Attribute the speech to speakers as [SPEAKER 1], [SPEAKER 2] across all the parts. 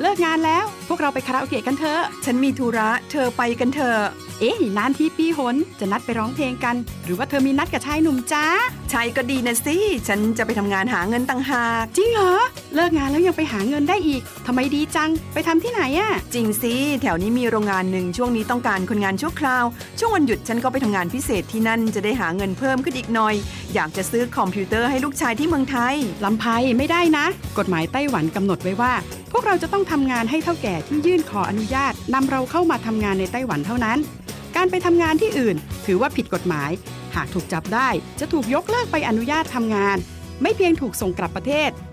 [SPEAKER 1] เลิกงานแล้ว พวกเราไปคาราโอเกะกันเถอะ
[SPEAKER 2] ฉันมีธุระ เธอไปกันเถอะ
[SPEAKER 1] เอ๊ะนานที่ปีหนจะนัดไปร้องเพลงกัน หรือว่าเธอมีนัดกับชายหนุ่มจ้า
[SPEAKER 2] ชายก็ดีนะสิ ฉันจะไปทำงานหาเงินต่างหาก
[SPEAKER 1] จริงเหรอเลิกงานแล้วยังไปหาเงินได้อีกทำไมดีจัง ไปทำที่ไหนอะ
[SPEAKER 2] จริงสิ แถวนี้มีโรงงานหนึ่งช่วงนี้ต้องการคนงานชั่วคราว ช่วงวันหยุดฉันก็ไปทำงานพิเศษที่นั่นจะได้หาเงินเพิ่มขึ้นอีกหน่อย อยากจะซื้อคอมพิวเตอร์ให้ลูกชายที่เมืองไทย
[SPEAKER 1] ลำไพไม่ได้นะ กฎหมายไต้หวันกำหนดไว้ว่า พวกเราจะต้องทำงานให้เท่าแก่ที่ยื่นขออนุญาตนำเราเข้ามาทำงานในไต้หวันเท่านั้น การไปทำงานที่อื่น ถือว่าผิดกฎหมาย หากถูกจับได้จะถูกยกเลิกไปอนุญาตทำงาน ไม่เพียงถูกส่งกลับประเทศ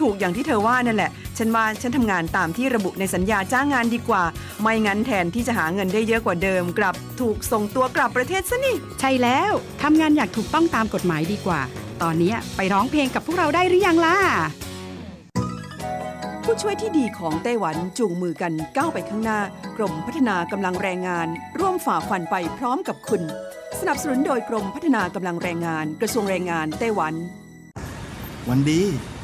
[SPEAKER 2] ถูกอย่างที่เธอว่านั่นแหละ ฉันว่าฉันทำงานตามที่ระบุในสัญญาจ้างงานดีกว่า ไม่งั้นแทนที่จะหาเงินได้เยอะกว่าเดิม กลับถูกส่งตัวกลับประเทศซะนี่
[SPEAKER 1] ใช่แล้วทำงานอย่างถูกต้องตามกฎหมายดีกว่า ตอนนี้ไปร้องเพลงกับพวกเราได้หรือยังล่ะ
[SPEAKER 2] ผู้ช่วยที่ดีของไต้หวันจูงมือกันก้าวไปข้างหน้า กรมพัฒนากำลังแรงงาน ร่วมฝ่าฟันไปพร้อมกับคุณ สนับสนุนโดยกรมพัฒนากำลังแรงงาน กระทรวงแรงงานไต้หวัน
[SPEAKER 3] วันดี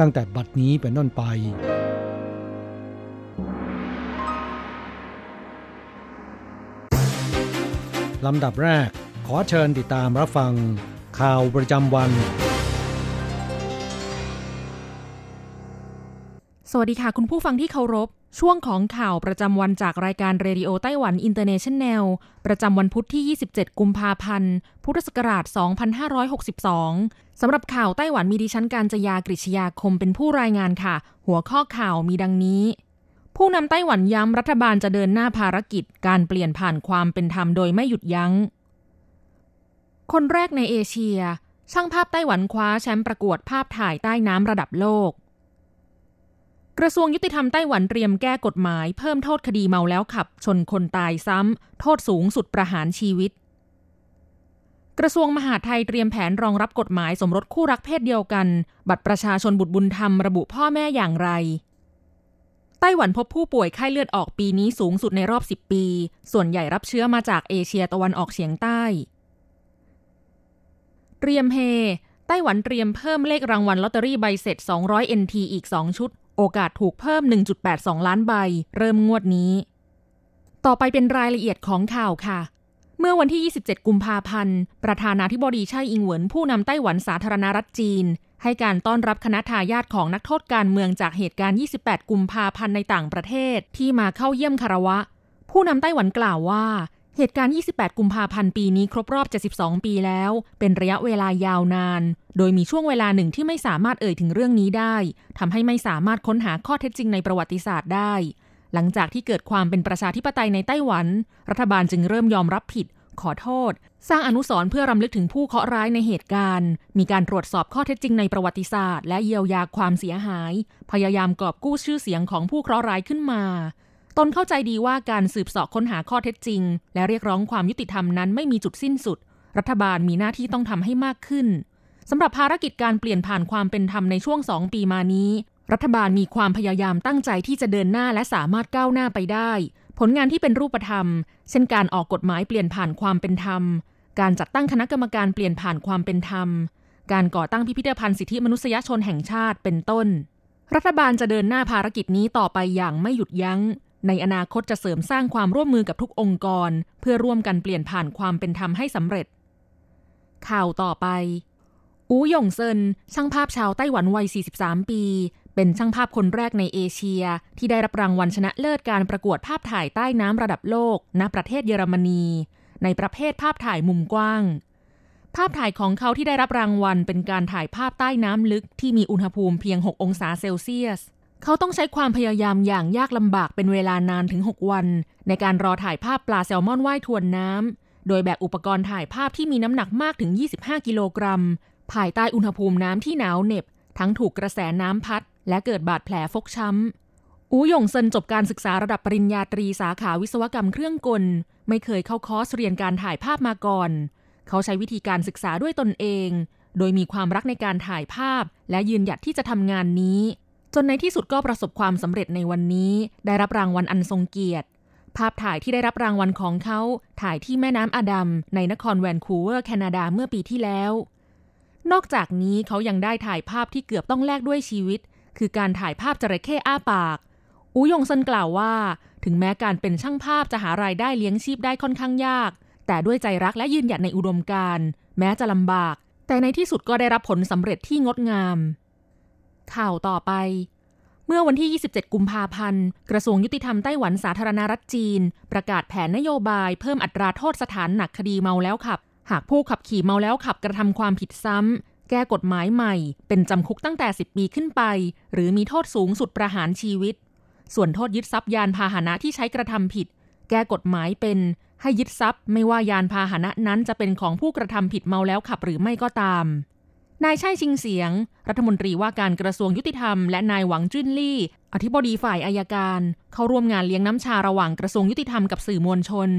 [SPEAKER 4] ตั้งแต่บัดนี้เป็นต้นไป ลำดับแรกขอเชิญติดตามรับฟัง ข่าวประจำวัน
[SPEAKER 5] สวัสดีค่ะ คุณผู้ฟังที่เคารพ ช่วงของข่าวประจำวันจากรายการ Radio Taiwan International ประจำวันพุทธที่ 27 กุมภาพันธ์ พุทธศักราช 2562 สำหรับข่าวไต้หวันมีดิฉันการจยากริชยาคมเป็นผู้รายงานค่ะ หัวข้อข่าวมีดังนี้ ผู้นำไต้หวันย้ำรัฐบาลจะเดินหน้าภารกิจ การเปลี่ยนผ่านความเป็นธรรมโดยไม่หยุดยัง้ง คนแรกในเอเชีย ช่างภาพไต้หวันคว้าแชมป์ประกวดภาพถ่ายใต้น้ำระดับโลก กระทรวงยุติธรรมไต้หวันเตรียมแก้กฎหมาย เพิ่มโทษคดีเมาแล้วขับ ชนคนตายซ้ำ โทษสูงสุดประหารชีวิต กระทรวงมหาดไทยเตรียมแผนรองรับกฎหมายสมรสคู่รักเพศเดียวกัน บัตรประชาชนบุตรบุญธรรมระบุพ่อแม่อย่างไร ไต้หวันพบผู้ป่วยไข้เลือดออกปีนี้สูงสุดในรอบ 10 ปี ส่วนใหญ่รับเชื้อมาจากเอเชียตะวันออกเฉียงใต้ เตรียมเฮไต้หวันเตรียมเพิ่มเลขรางวัลลอตเตอรี่ใบเสร็จ 200 NT อีก 2 ชุด โอกาสถูกเพิ่ม 1.82 ล้านใบ เริ่มงวดนี้ ต่อไปเป็นรายละเอียดของข่าวค่ะ เมื่อวันที่ 27 กุมภาพันธ์ ประธานาธิบดีไช่อิงเหวินผู้นำไต้หวันสาธารณรัฐจีน ให้การต้อนรับคณะทายาทของนักโทษการเมืองจากเหตุการณ์ 28 กุมภาพันธ์ในต่างประเทศที่มาเข้าเยี่ยมคารวะ ผู้นำไต้หวันกล่าวว่า เหตุการณ์ 28 กุมภาพันธ์ปีนี้ครบรอบ 72 ปีแล้ว เป็นระยะเวลายาวนาน โดยมีช่วงเวลาหนึ่งที่ไม่สามารถเอ่ยถึงเรื่องนี้ได้ทำให้ไม่สามารถค้นหาข้อเท็จจริงในประวัติศาสตร์ได้ หลังจากที่เกิดความเป็นประชาธิปไตยในไต้หวัน รัฐบาลจึงเริ่มยอมรับผิด ขอโทษ สร้างอนุสรณ์เพื่อรำลึกถึงผู้เคราะห์ร้ายในเหตุการณ์ มีการตรวจสอบข้อเท็จจริงในประวัติศาสตร์ และเยียวยาความเสียหาย พยายามกอบกู้ชื่อเสียงของผู้เคราะห์ร้ายขึ้นมา ตนเข้าใจดีว่าการสืบสาะค้นหาข้อเท็จจริง และเรียกร้องความยุติธรรมนั้นไม่มีจุดสิ้นสุด รัฐบาลมีหน้าที่ต้องทำให้มากขึ้นสำหรับภารกิจการเปลี่ยนผ่านความเป็นธรรมในช่วงสองปีมานี้ รัฐบาลมีความพยายามตั้งใจที่จะเดินหน้าและสามารถก้าวหน้าไปได้ ผลงานที่เป็นรูปธรรม เช่นการออกกฎหมายเปลี่ยนผ่านความเป็นธรรม การจัดตั้งคณะกรรมการเปลี่ยนผ่านความเป็นธรรม การก่อตั้งพิพิธภัณฑ์สิทธิมนุษยชนแห่งชาติเป็นต้น รัฐบาลจะเดินหน้าภารกิจนี้ต่อไปอย่างไม่หยุดยัง้ง ในอนาคตจะเสริมสร้างความร่วมมือกับทุกองค์กร เพื่อร่วมกันเปลี่ยนผ่านความเป็นธรรมให้สำเร็จ ข่าวต่อไป อูหยงเซิน ช่างภาพชาวไต้หวันวัย 43 ปี เป็นช่างภาพคนแรกในเอเชีย ที่ได้รับรางวัลชนะเลิศการประกวดภาพถ่ายใต้น้ำระดับโลก ณ ประเทศเยอรมนี ในประเภทภาพถ่ายมุมกว้าง ภาพถ่ายของเขาที่ได้รับรางวัลเป็นการถ่ายภาพใต้น้ำลึกที่มีอุณหภูมิเพียง 6 องศาเซลเซียส เขาต้องใช้ความพยายามอย่างยากลำบากเป็นเวลานานถึง 6 วัน ในการรอถ่ายภาพปลาแซลมอนว่ายทวนน้ำ โดยแบกอุปกรณ์ถ่ายภาพที่มีน้ำหนักมากถึง 25 กิโลกรัม ภายใต้อุณหภูมิน้ำที่หนาวเหน็บ ทั้งถูกกระแสน้ำพัด และเกิดบาดแผลฟกช้ำ อูหยงเซินจบการศึกษาระดับปริญญาตรีสาขาวิศวกรรมเครื่องกล ไม่เคยเข้าคอร์สเรียนการถ่ายภาพมาก่อน เขาใช้วิธีการศึกษาด้วยตนเอง โดยมีความรักในการถ่ายภาพ และยืนหยัดที่จะทำงานนี้ จนในที่สุดก็ประสบความสำเร็จในวันนี้ ได้รับรางวัลอันทรงเกียรติ ภาพถ่ายที่ได้รับรางวัลของเขา ถ่ายที่แม่น้ำอดัม ในนครแวนคูเวอร์แคนาดาเมื่อปีที่แล้ว นอกจากนี้เขายังได้ถ่ายภาพที่เกือบต้องแลกด้วยชีวิต คือการถ่ายภาพจระเข้อ้าปาก อูยงเซินกล่าวว่า ถึงแม้การเป็นช่างภาพจะหารายได้เลี้ยงชีพได้ค่อนข้างยาก แต่ด้วยใจรักและยืนหยัดในอุดมการณ์แม้จะลำบาก แต่ในที่สุดก็ได้รับผลสำเร็จที่งดงาม ข่าวต่อไป เมื่อวันที่ 27 กุมภาพันธ์ กระทรวงยุติธรรมไต้หวันสาธารณรัฐจีน ประกาศแผนนโยบายเพิ่มอัตราโทษสถานหนักคดีเมาแล้วขับ หากผู้ขับขี่เมาแล้วขับกระทำความผิดซ้ำ แก้กฎหมายใหม่ เป็นจำคุกตั้งแต่ 10 ปีขึ้นไป หรือมีโทษสูงสุดประหารชีวิต ส่วนโทษยึดทรัพย์ยานพาหนะที่ใช้กระทำผิด แก้กฎหมายเป็นให้ยึดทรัพย์ ไม่ว่ายานพาหนะนั้นจะเป็นของผู้กระทำผิดเมาแล้วขับหรือไม่ก็ตาม นายชัยชิงเสียง รัฐมนตรีว่าการกระทรวงยุติธรรม และนายหวังจุนลี่ อธิบดีฝ่ายอายการ เข้าร่วมงานเลี้ยงน้ำชาระหว่างกระทรวงยุติธรรมกับสื่อมวลชน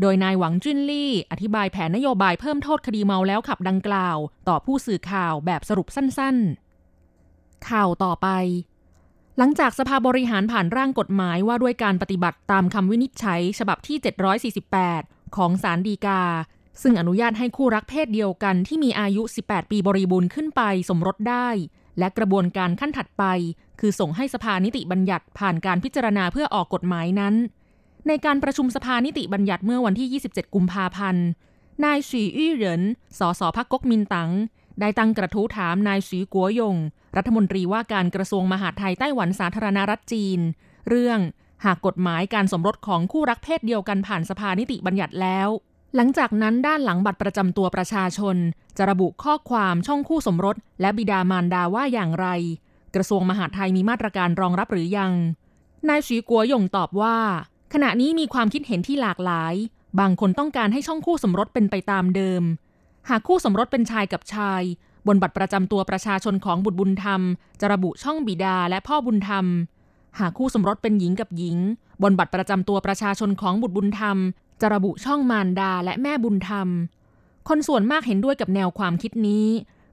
[SPEAKER 5] โดยนายหวังจุนลี่ อธิบายแผนนโยบายเพิ่มโทษคดีเมาแล้วขับดังกล่าว ต่อผู้สื่อข่าวแบบสรุปสั้นๆ ข่าวต่อไป หลังจากสภาบริหารผ่านร่างกฎหมายว่าด้วยการปฏิบัติตามคำวินิจฉัย ฉบับที่ 748 ของศาลฎีกา ซึ่งอนุญาตให้คู่รักเพศเดียวกันที่มีอายุ 18 ปีบริบูรณ์ขึ้นไปสมรสได้ และกระบวนการขั้นถัดไป คือส่งให้สภานิติบัญญัติผ่านการพิจารณาเพื่อออกกฎหมายนั้น ในการประชุมสภานิติบัญญัติเมื่อวันที่ 27 กุมภาพันธ์ นายสีอี้เหริน สสพักก๊กมินตั๋งได้ตั้งกระทู้ถามนายสีกัวยง รัฐมนตรีว่าการกระทรวงมหาดไทยไต้หวันสาธารณรัฐจีน เรื่องหากกฎหมายการสมรสของคู่รักเพศเดียวกันผ่านสภานิติบัญญัติแล้ว หลังจากนั้นด้านหลังบัตรประจำตัวประชาชน จะระบุข้อความช่องคู่สมรส และบิดามารดาว่าอย่างไร กระทรวงมหาดไทยมีมาตรการรองรับหรือยัง นายสีกัวยงตอบว่า ขณะนี้มีความคิดเห็นที่หลากหลาย บางคนต้องการให้ช่องคู่สมรสเป็นไปตามเดิม หากคู่สมรสเป็นชายกับชาย บนบัตรประจำตัวประชาชนของบุตรบุญธรรม จะระบุช่องบิดาและพ่อบุญธรรม หากคู่สมรสเป็นหญิงกับหญิง บนบัตรประจำตัวประชาชนของบุตรบุญธรรม จะระบุช่องมารดาและแม่บุญธรรม คนส่วนมากเห็นด้วยกับแนวความคิดนี้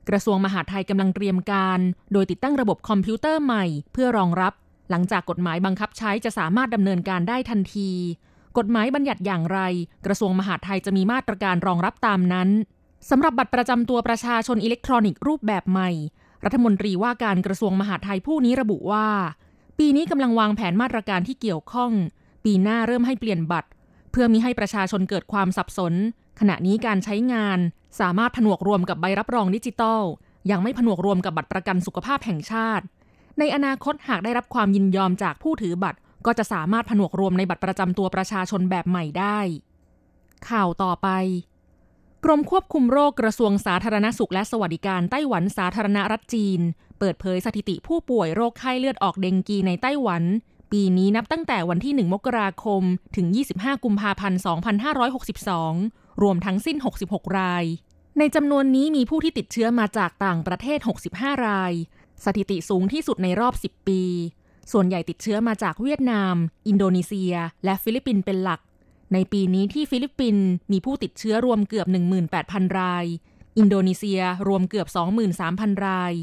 [SPEAKER 5] กระทรวงมหาดไทยกำลังเตรียมการ โดยติดตั้งระบบคอมพิวเตอร์ใหม่เพื่อรองรับ หลังจากกฎหมายบังคับใช้จะสามารถดำเนินการได้ทันที กฎหมายบัญญัติอย่างไร กระทรวงมหาดไทยจะมีมาตรการรองรับตามนั้นสำหรับบัตรประจำตัวประชาชนอิเล็กทรอนิกส์รูปแบบใหม่ รัฐมนตรีว่าการกระทรวงมหาดไทยผู้นี้ระบุว่า ปีนี้กำลังวางแผนมาตรการที่เกี่ยวข้อง ปีหน้าเริ่มให้เปลี่ยนบัตร พื่อมีให้ประชาชนเกิดความสับสน ขณะนี้การใช้งานสามารถผนวกรวมกับใบรับรองดิจิตอลยังไม่ผนวกรวมกับบัตรประกันสุขภาพแห่งชาติ ในอนาคตหากได้รับความยินยอมจากผู้ถือบัตร ก็จะสามารถผนวกรวมในบัตรประจำตัวประชาชนแบบใหม่ได้ ข่าวต่อไป กรมควบคุมโรคกระทรวงสาธารณสุขและสวัสดิการไต้หวันสาธารณรัฐจีน เปิดเผยสถิติผู้ป่วยโรคไข้เลือดออกเดงกีในไต้หวัน ปีนี้นับตั้งแต่วันที่ 1 มกราคม ถึง 25 กุมภาพันธ์ 2562 รวมทั้งสิ้น 66 ราย ในจำนวนนี้มีผู้ที่ติดเชื้อมาจากต่างประเทศ 65 ราย สถิติสูงที่สุดในรอบ 10 ปี ส่วนใหญ่ติดเชื้อมาจากเวียดนาม อินโดนีเซีย และฟิลิปปินส์เป็นหลัก ในปีนี้ที่ฟิลิปปินส์มีผู้ติดเชื้อรวมเกือบ 18,000 ราย อินโดนีเซียรวมเกือบ 23,000 ราย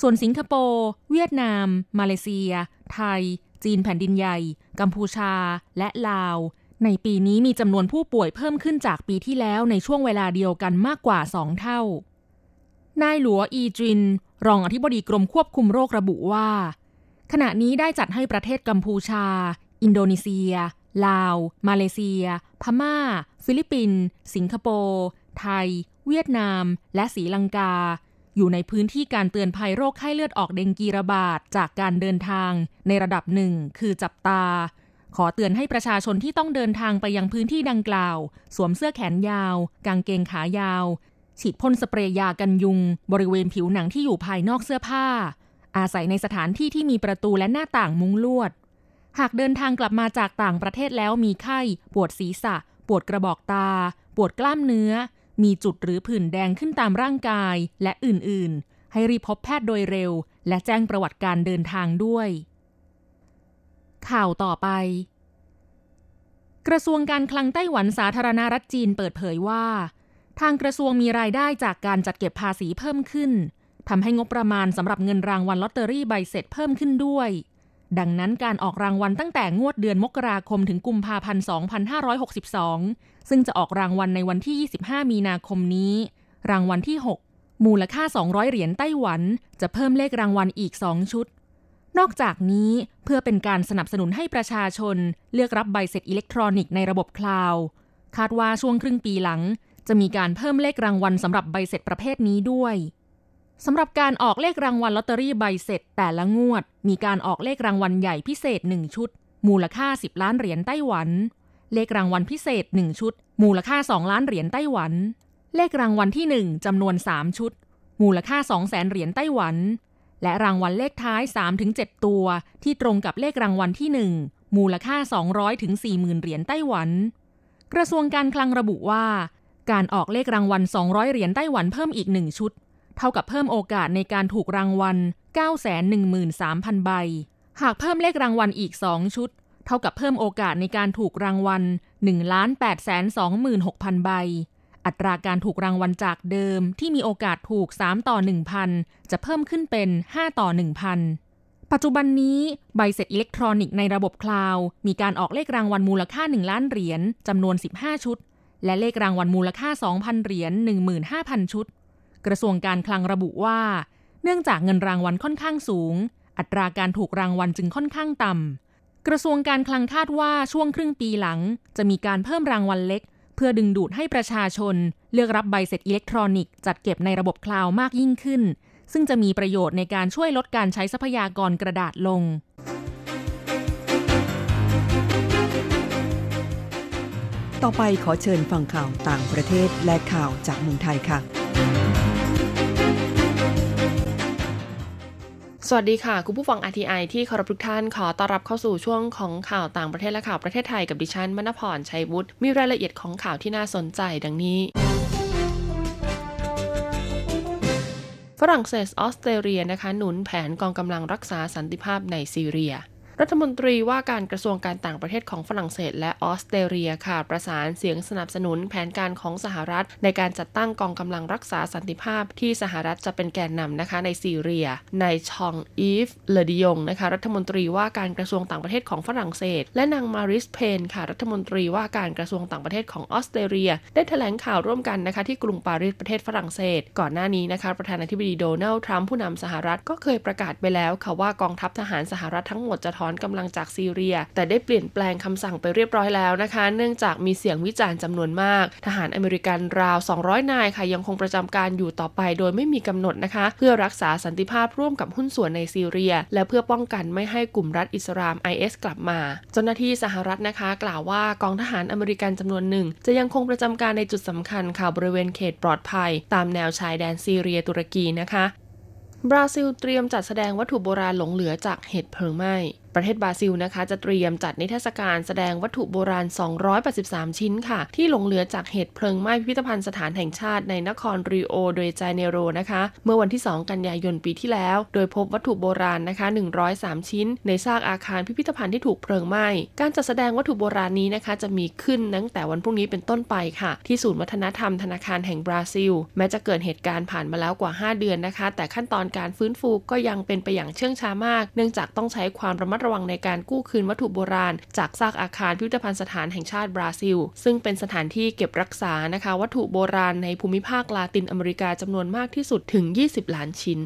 [SPEAKER 5] ส่วนสิงคโปร์ เวียดนาม มาเลเซีย ไทย จีนแผ่นดินใหญ่ กัมพูชา และลาว ในปีนี้มีจำนวนผู้ป่วยเพิ่มขึ้นจากปีที่แล้วในช่วงเวลาเดียวกันมากกว่า2เท่า นายหลัวอีจิน รองอธิบดีกรมควบคุมโรคระบุว่า ขณะนี้ได้จัดให้ประเทศกัมพูชา อินโดนีเซีย ลาว มาเลเซีย พม่า ฟิลิปปินส์ สิงคโปร์ ไทย เวียดนาม และศรีลังกา อยู่ในพื้นที่การเตือนภัยโรคไข้เลือดออกเดงกีระบาดจากการเดินทาง ในระดับหนึ่งคือจับตา ขอเตือนให้ประชาชนที่ต้องเดินทางไปยังพื้นที่ดังกล่าว สวมเสื้อแขนยาว กางเกงขายาว ฉีดพ่นสเปรย์ยากันยุง บริเวณผิวหนังที่อยู่ภายนอกเสื้อผ้า อาศัยในสถานที่ที่มีประตูและหน้าต่างมุงลวด หากเดินทางกลับมาจากต่างประเทศแล้วมีไข้ ปวดศีรษะ ปวดกระบอกตา ปวดกล้ามเนื้อ มีจุดหรือผื่นแดงขึ้นตามร่างกายและอื่นๆ ให้รีบพบแพทย์โดยเร็ว และแจ้งประวัติการเดินทางด้วย ข่าวต่อไป กระทรวงการคลังไต้หวันสาธารณรัฐจีนเปิดเผยว่า ทางกระทรวงมีรายได้จากการจัดเก็บภาษีเพิ่มขึ้นทำให้งบประมาณสำหรับเงินรางวัลลอตเตอรี่ใบเสร็จเพิ่มขึ้นด้วย ดังนั้นการออกรางวัลตั้งแต่งวดเดือนมกราคมถึงกุมภาพันธ์ 2562 ซึ่งจะออกรางวัลในวันที่ 25 มีนาคมนี้ รางวัลที่ 6 มูลค่า 200 เหรียญไต้หวัน จะเพิ่มเลขรางวัลอีก 2 ชุด นอกจากนี้เพื่อเป็นการสนับสนุนให้ประชาชน เลือกรับใบเสร็จอิเล็กทรอนิกส์ในระบบคลาวด์คาดว่าช่วงครึ่งปีหลัง จะมีการเพิ่มเลขรางวัลสำหรับใบเสร็จประเภทนี้ด้วย สำหรับการออกเลขรางวัลลอตเตอรี่ใบเสร็จแต่ละงวด มีการออกเลขรางวัลใหญ่พิเศษ 1 ชุด มูลค่า 10 ล้านเหรียญไต้หวัน เลขรางวัลพิเศษ 1 ชุด มูลค่า 2 ล้านเหรียญไต้หวัน เลขรางวัลที่ 1จำนวน 3 ชุด มูลค่า2แสนเหรียญไต้หวัน และรางวัลเลขท้าย 3-7 ตัว ที่ตรงกับเลขรางวัลที่ 1 มูลค่า 200ถึง40,000เหรียญไต้หวัน กระทรวงการคลังระบุว่า การออกเลขรางวัล 200 เหรียญไต้หวันเพิ่มอีก 1 ชุด เท่ากับเพิ่มโอกาสในการถูกรางวัล 913,000 ใบ หากเพิ่มเลขรางวัลอีก 2 ชุด เท่ากับเพิ่มโอกาสในการถูกรางวัล 1,826,000 ใบ อัตราการถูกรางวัลจากเดิมที่มีโอกาสถูก 3 ต่อ 1,000 จะเพิ่มขึ้นเป็น 5 ต่อ 1,000 ปัจจุบันนี้ใบเสร็จอิเล็กทรอนิกส์ในระบบคลาวด์มีการออกเลขรางวัลมูลค่า 1 ล้านเหรียญจำนวน 15 ชุด และเลขรางวัลมูลค่า 2,000 เหรียญ15,000 ชุด กระทรวงการคลังระบุว่า เนื่องจากเงินรางวัลค่อนข้างสูง อัตราการถูกรางวัลจึงค่อนข้างต่ำ กระทรวงการคลังคาดว่าช่วงครึ่งปีหลัง จะมีการเพิ่มรางวัลเล็ก เพื่อดึงดูดให้ประชาชน เลือกรับใบเสร็จอิเล็กทรอนิกส์จัดเก็บในระบบคลาวมากยิ่งขึ้น ซึ่งจะมีประโยชน์ในการช่วยลดการใช้ทรัพยากรกระดาษลง
[SPEAKER 2] ต่อไปขอเชิญฟังข่าวต่างประเทศและข่าวจากเมืองไทยค่ะ
[SPEAKER 6] สวัสดีค่ะ คุณผู้ฟัง RTI ที่เคารพทุกท่านขอต้อนรับเข้าสู่ช่วงของข่าวต่างประเทศและข่าวประเทศไทยกับดิฉันมณพรชัยวุฒิมีรายละเอียดของข่าวที่น่าสนใจดังนี้ฝรั่งเศสออสเตรเลียนะคะหนุนแผนกองกำลังรักษาสันติภาพในซีเรีย รัฐมนตรีว่าการกระทรวงการต่างประเทศของฝรั่งเศสและออสเตรเลียค่ะ ประสานเสียงสนับสนุนแผนการของสหรัฐ ในการจัดตั้งกองกำลังรักษาสันติภาพที่สหรัฐจะเป็นแกนนำนะคะในซีเรียนายฌองอีฟเลอดริยองนะคะรัฐมนตรีว่าการกระทรวงต่างประเทศของฝรั่งเศส และนางมาริสเพย์นค่ะรัฐมนตรีว่าการกระทรวงต่างประเทศของออสเตรเลีย ได้แถลงข่าวร่วมกันนะคะที่กรุงปารีสประเทศฝรั่งเศส ก่อนหน้านี้นะคะประธานาธิบดีโดนัลด์ทรัมป์ผู้นำสหรัฐก็เคยประกาศไปแล้วค่ะว่ากองทัพทหารสหรัฐทั้งหมดจะถอนกำลังจากซีเรีย แต่ได้เปลี่ยนแปลงคำสั่งไปเรียบร้อยแล้วนะคะ เนื่องจากมีเสียงวิจารณ์จำนวนมาก ทหารอเมริกันราว 200 นายค่ะยังคงประจำการอยู่ต่อไปโดยไม่มีกำหนดนะคะ เพื่อรักษาสันติภาพร่วมกับหุ้นส่วนในซีเรีย และเพื่อป้องกันไม่ให้กลุ่มรัฐอิสลาม IS กลับมา เจ้าหน้าที่สหรัฐนะคะ กล่าวว่ากองทหารอเมริกันจำนวนหนึ่ง จะยังคงประจำการในจุดสำคัญค่ะบริเวณเขตปลอดภัย ตามแนวชายแดนซีเรียตุรกีนะคะบราซิลเตรียมจัดแสดงวัตถุโบราณหลงเหลือจากเหตุเพลิงไหม้ ประเทศบราซิลนะคะ จะเตรียมจัดนิทรรศการแสดงวัตถุโบราณ 283 ชิ้นค่ะ ที่หลงเหลือจากเหตุเพลิงไหม้พิพิธภัณฑ์สถานแห่งชาติในนครริโอเดจาเนโรนะคะ เมื่อวันที่ 2 กันยายนปีที่แล้ว โดยพบวัตถุโบราณนะคะ 103 ชิ้น ในซากอาคารพิพิธภัณฑ์ที่ถูกเพลิงไหม้ การจัดแสดงวัตถุโบราณนี้นะคะ จะมีขึ้นตั้งแต่วันพรุ่งนี้เป็นต้นไปค่ะ ที่ศูนย์วัฒนธรรมธนาคารแห่งบราซิล แม้จะเกิดเหตุการณ์ผ่านมาแล้วกว่า 5 เดือนนะคะ แต่ขั้นตอนการฟื้นฟูก็ยังเป็นไปอย่างเชื่องช้ามาก เนื่องจากต้องใช้ความระมัดระวังในการกู้คืนวัตถุโบราณ จากซากอาคารพิพิธภัณฑ์สถานแห่งชาติบราซิล ซึ่งเป็นสถานที่เก็บรักษานะคะวัตถุโบราณในภูมิภาคลาตินอเมริกาจำนวนมากที่สุดถึง 20 ล้านชิ้น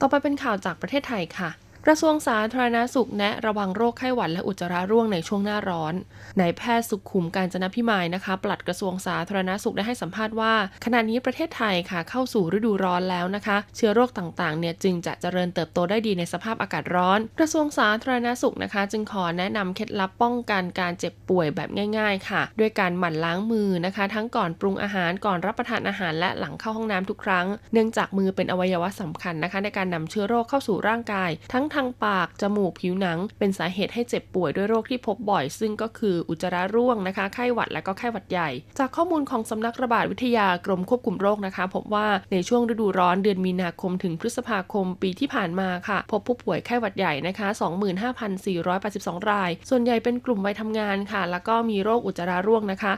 [SPEAKER 6] ต่อไปเป็นข่าวจากประเทศไทยค่ะ กระทรวงสาธารณาสุขแนะระวังโรคไข้หวัดและอุจจาระร่วงในช่วงหน้าร้อนนายแพทย์สุขุมการจนพิมายนะคะปลัดกระทรวงสาธารณาสุขได้ให้สัมภาษณ์ว่า ขณะนี้ประเทศไทยค่ะเข้าสู่ฤดูร้อนแล้วนะคะ เชื้อโรคต่างๆเนี่ยจึงจะเจริญเติบโตได้ดีในสภาพอากาศร้อน กระทรวงสาธารณาสุขนะคะ จึงขอแนะนำเคล็ดลับป้องกันการเจ็บป่วยแบบง่าย ๆ ค่ะ ด้วยการหมั่นล้างมือนะคะ ทั้งก่อนปรุงอาหารก่อนรับประทานอาหาร และหลังเข้าห้องน้ำทุกครั้ง เนื่องจากมือเป็นอวัยวะสำคัญนะคะ ในการนำเชื้อโรคเข้าสู่ร่างกายทั้งทางปาก จมูก ผิวหนัง เป็นสาเหตุให้เจ็บป่วยด้วยโรคที่พบบ่อย ซึ่งก็คืออุจจาระร่วงนะคะ ไข้หวัดและก็ไข้หวัดใหญ่ จากข้อมูลของสำนักระบาดวิทยากรมควบคุมโรคนะคะ พบว่าในช่วงฤดูร้อนเดือนมีนาคมถึงพฤษภาคมปีที่ผ่านมาค่ะ พบผู้ป่วยไข้หวัดใหญ่นะคะ 25,482 ราย ส่วนใหญ่เป็นกลุ่มวัยทำงานค่ะ แล้วก็มีโรคอุจจาระร่วงนะคะ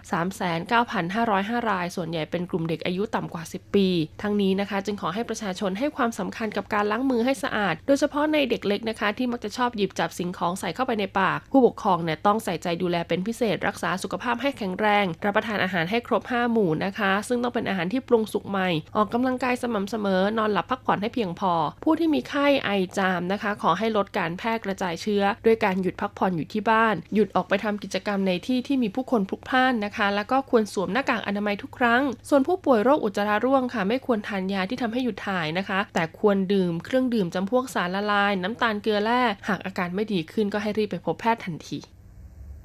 [SPEAKER 6] 39,505 ราย ส่วนใหญ่เป็นกลุ่มเด็กอายุต่ำกว่า 10 ปี ทั้งนี้นะคะ จึงขอให้ประชาชนให้ความสำคัญกับการล้างมือให้สะอาด โดยเฉพาะในเด็กเล็กนะคะ ที่มักจะชอบหยิบจับสิ่งของใส่เข้าไปในปาก ผู้ปกครองเนี่ยต้องใส่ใจดูแลเป็นพิเศษ รักษาสุขภาพให้แข็งแรง รับประทานอาหารให้ครบ 5 หมู่นะคะ ซึ่งต้องเป็นอาหารที่ปรุงสุกใหม่ ออกกำลังกายสม่ำเสมอ นอนหลับพักผ่อนให้เพียงพอ ผู้ที่มีไข้ไอจามนะคะ ขอให้ลดการแพร่กระจายเชื้อ ด้วยการหยุดพักผ่อนอยู่ที่บ้าน หยุดออกไปทำกิจกรรมในที่ที่มีผู้คนพลุกพล่านนะคะ แล้วก็ควรสวมหน้ากากอนามัยทุกครั้ง ส่วนผู้ป่วยโรคอุจจาระร่วงค่ะ ไม่ควรทานยาที่ทำให้หยุดถ่ายนะคะ แต่ควรดื่มเครื่องดื่มจำพวกสารละลายน้ำตาลเกลือแร่ หากอาการไม่ดีขึ้นก็ให้รีบไปพบแพทย์ทันที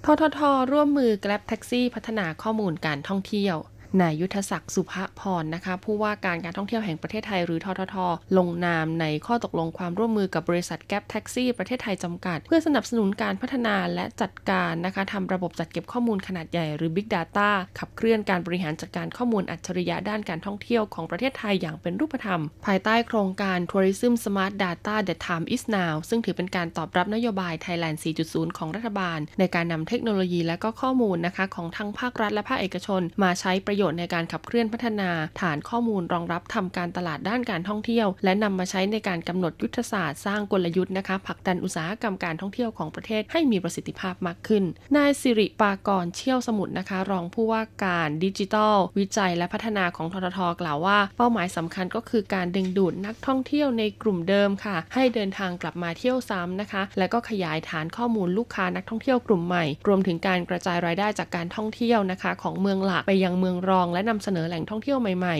[SPEAKER 6] ทททร่วมมือ Grab Taxi พัฒนาข้อมูลการท่องเที่ยว นายยุทธศักดิ์สุภพรนะคะผู้ว่าการการท่องเที่ยวแห่งประเทศไทยหรือททท ลงนามในข้อตกลงความร่วมมือกับบริษัทแก๊ปแท็กซี่ประเทศไทยจำกัด เพื่อสนับสนุนการพัฒนาและจัดการนะคะทำระบบจัดเก็บข้อมูลขนาดใหญ่หรือ Big Data ขับเคลื่อนการบริหารจัดการข้อมูลอัจฉริยะด้านการท่องเที่ยวของประเทศไทยอย่างเป็นรูปธรรม ภายใต้โครงการ Tourism Smart Data The Time is Now ซึ่งถือเป็นการตอบรับนโยบาย Thailand 4.0 ของรัฐบาล ในการนำเทคโนโลยีและก็ข้อมูลนะคะของทั้งภาครัฐและภาคเอกชน มาใช้ประโยชน์ในการขับเคลื่อนอนพัฒนา ฐานข้อมูลรองรับทำการตลาดด้านการท่องเที่ยว และนำมาใช้ในการกำหนดยุทธศาสตร์สร้างกลยุทธ์นะคะผลักดันอุตสาหกรรมการท่องเที่ยวของประเทศให้มีประสิทธิภาพมากขึ้น นายสิริปากรเชี่ยวสมุทรนะคะ รองผู้ว่าการดิจิทัล วิจัยและพัฒนาของทททกล่าวว่า เป้าหมายสำคัญก็คือการดึงดูดนักท่องเที่ยวในกลุ่มเดิมค่ะ ให้เดินทางกลับมาเที่ยวซ้ำนะคะ และก็ขยายฐานข้อมูลลูกค้านักท่องเที่ยวกลุ่มใหม่ รวมถึงการกระจายรายได้จากการท่องเที่ยวนะคะ ของเมืองหลักไปยังเมืองรอง และนำเสนอแหล่งท่องเที่ยวใหม่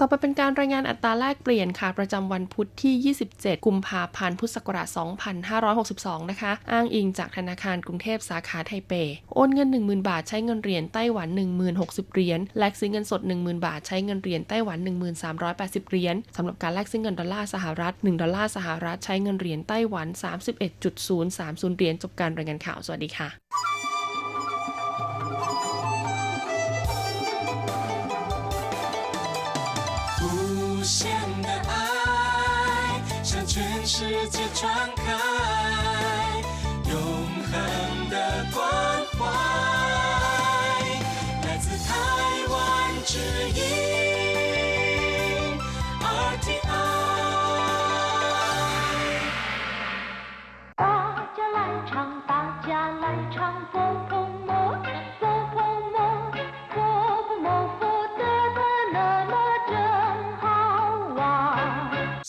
[SPEAKER 6] ต่อไปเป็นการรายงานอัตราแลกเปลี่ยนค่ะ ประจำวันพุธที่ 27 กุมภาพันธ์พุทธศักราช 2562 นะคะ อ้างอิงจากธนาคารกรุงเทพสาขาไทเป โอนเงิน 10,000 บาทใช้เงินเหรียญไต้หวัน 10,60 เหรียญ แลกซื้อเงินสด 10,000 บาทใช้เงินเหรียญไต้หวัน 1380 เหรียญสำหรับการแลกซื้อเงินดอลลาร์สหรัฐ 1 ดอลลาร์สหรัฐใช้เงินเหรียญไต้หวัน 31.030 เหรียญจบการรายงานข่าว สวัสดีค่ะ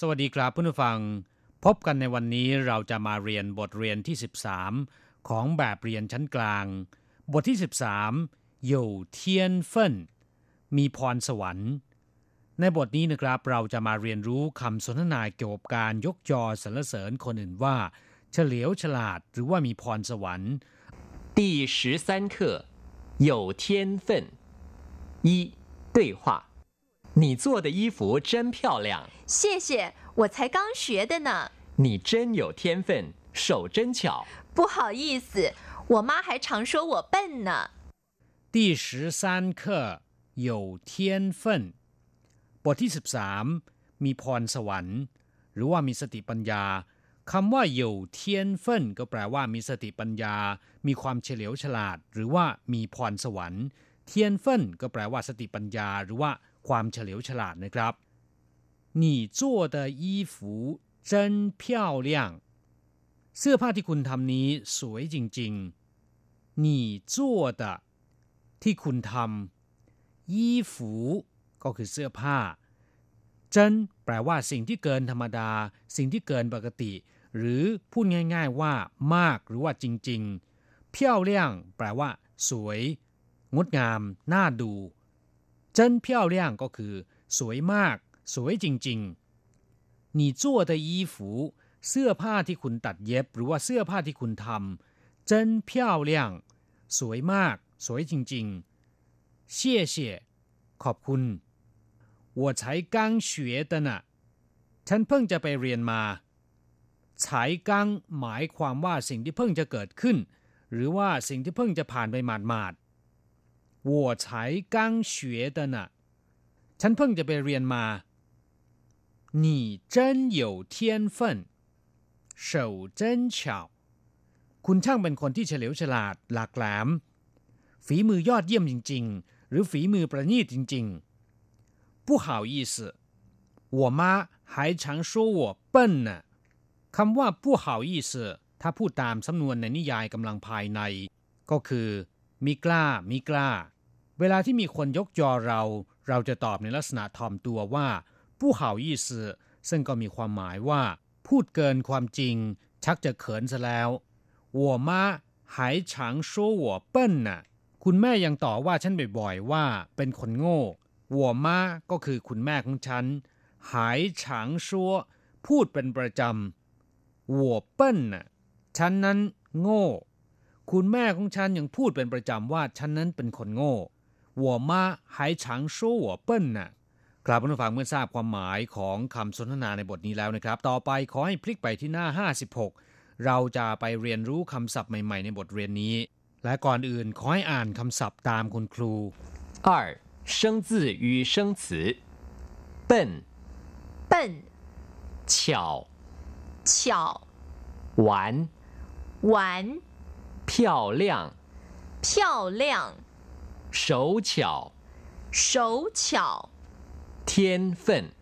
[SPEAKER 4] สวัสดีครับเพื่อนผู้ฟัง พบกันในวันนี้เราจะมาเรียนบทเรียนที่ 13 ของแบบเรียนชั้นกลาง บทที่ 13อยู่เทียนเฟินมีพรสวรรค์ ในบทนี้นะครับเราจะมาเรียนรู้คำสนทนาเกี่ยวกับการยกยอสรรเสริญคนอื่นว่า เฉลียวฉลาดหรือว่ามีพรสวรรค์
[SPEAKER 7] 第十三课有天分。一对话： 你做的衣服真漂亮，
[SPEAKER 8] 谢谢，我才刚学的呢。
[SPEAKER 7] 你真有天分，手真巧。
[SPEAKER 8] 不好意思，我妈还常说我笨呢。
[SPEAKER 4] 第十三课有天分บทที่ 13 มีพรสวรรค์ หรือว่ามีสติปัญญาคำว่า有天分ก็แปลว่ามีสติปัญญา มีความเฉลียวฉลาด หรือว่ามีพรสวรรค์เทียนเฟินก็แปลว่าสติปัญญา หรือว่า ความเฉลียวฉลาดนะครับ你做的衣服真漂亮เสื้อผ้าที่คุณทำนี้สวยจริงๆ你做的ที่คุณทำยีฝูก็คือเสื้อผ้า เจิ้นแปลว่าสิ่งที่เกินธรรมดา สิ่งที่เกินปกติ หรือพูดง่าย ๆว่า มากหรือว่าจริงๆเพี้ยวเลี่ยงแปลว่า สวย งดงาม น่าดู เจิ้นเพี้ยวเลี่ยงก็คือ สวยมาก สวยจริงๆ你做的衣服เสื้อผ้าที่คุณตัดเย็บ หรือว่าเสื้อผ้าที่คุณทำเจิ้นเพี้ยวเลี่ยงสวยมาก สวยจริงๆ谢谢ขอบคุณ我才刚学的呢ฉันเพิ่งจะไปเรียนมา才刚หมายความว่าสิ่งที่เพิ่งจะเกิดขึ้น หรือว่าสิ่งที่เพิ่งจะผ่านไปหมาดๆ 我才刚学的呢ฉันเพิ่งจะไปเรียนมา你真有天分手真巧คุณช่างเป็นคนที่เฉลียวฉลาด หลากแหลม ฝีมือยอดเยี่ยมจริง ๆ หรือฝีมือประณีตจริงๆ不好意思我妈还常说我笨呢คำว่า不好意思ถ้าพูดตามสำนวนในนิยายกำลังภายใน ก็คือมีกล้ามีกล้า เวลาที่มีคนยกยอเรา เราจะตอบในลักษณะถ่อมตัวว่าผู้เห่ายี่สืซึ่งก็มีความหมายว่า พูดเกินความจริง ชักจะเขินซะแล้วหัวมาหายฉา
[SPEAKER 9] งโซ่หัวเปิ้ลน่ะ
[SPEAKER 4] คุณแม่ยังต่อว่าฉันบ่อยๆว่าเป็นคนโง่หัวมาก็คือคุณแม่ของฉัน หายฉางชัวพูดเป็นประจำหัวเปิ้ลน่ะฉันนั้นโง่ คุณแม่ของฉันยังพูดเป็นประจำว่าฉันนั้นเป็นคนโง่ 我妈还常说我笨呢กลับมาฟังเมื่อทราบความหมายของคำสนทนาในบทนี้แล้วนะครับ ต่อไปขอให้พลิกไปที่หน้า 56 เราจะไปเรียนรู้คำศัพท์ใหม่ๆ ในบทเรียนนี้ และก่อนอื่นขอให้อ่านคำศัพท์ตามคุณครู
[SPEAKER 7] 二生字与生词：笨、
[SPEAKER 8] 笨、
[SPEAKER 7] 巧、
[SPEAKER 8] 巧、
[SPEAKER 7] 玩、
[SPEAKER 8] 玩、
[SPEAKER 7] 漂亮、
[SPEAKER 8] 漂亮、
[SPEAKER 7] 手巧、
[SPEAKER 8] 手巧、
[SPEAKER 7] 天分、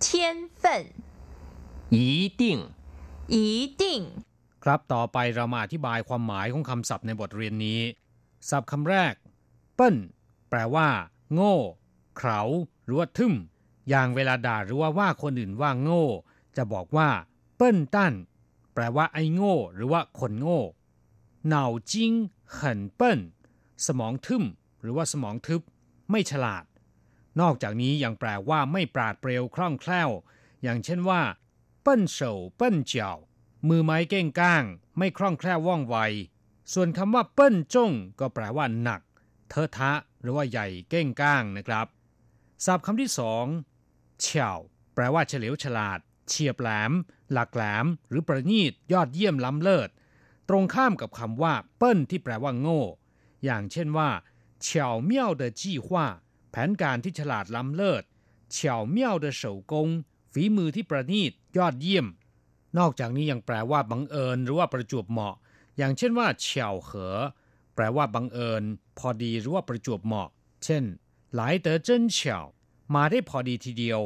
[SPEAKER 8] 天分、
[SPEAKER 7] 一定、
[SPEAKER 8] 一定、
[SPEAKER 4] ครับต่อไปเรามาอธิบายความหมายของคำศัพท์ในบทเรียนนี้ ศัพท์คำแรก เปิ้น แปลว่า โง่ เขาหรือว่าทึมอย่างเวลาด่าหรือว่าว่าคนอื่นว่าโง่ จะบอกว่า เปิ้นตั้น แปลว่าไอ้โง่ หรือว่าคนโง่เหนาจิ้งเหินเปิ้น สมองทึม หรือว่าสมองทึบ ไม่ฉลาด นอกจากนี้ยังแปลว่าไม่ปราดเปรียวคล่องแคล่ว อย่างเช่นว่าเปิ้นเฉาเปิ้นเจียวมือไม้เก้งก้าง ไม่คล่องแคล่วว่องไว ส่วนคำว่าเปิ้นจงก็แปลว่าหนัก เทอะทะ หรือว่าใหญ่เก้งก้างนะครับศัพท์คำที่สองเฉาแปลว่าเฉลียวฉลาด เฉียบแหลม หลักแหลม หรือประณีตยอดเยี่ยมล้ำเลิศ ตรงข้ามกับคำว่า เปิ้นที่แปลว่าโง่ อย่างเช่นว่า เฉาเมี่ยวเดจี้ฮว่าแผนการที่ฉลาดล้ำเลิศเฉาเมี่ยวเดเฉากงฝีมือที่ประณีต ยอดเยี่ยม
[SPEAKER 9] นอกจากนี้ยังแปลว่าบังเอิญหรือว่าประจวบเหมาะ อย่างเช่นว่าเฉาเหอแปลว่าบังเอิญ พอดีหรือว่าประจวบเหมาะ เช่นหลายเต๋อเจิ้นเฉามาได้พอดีทีเดียว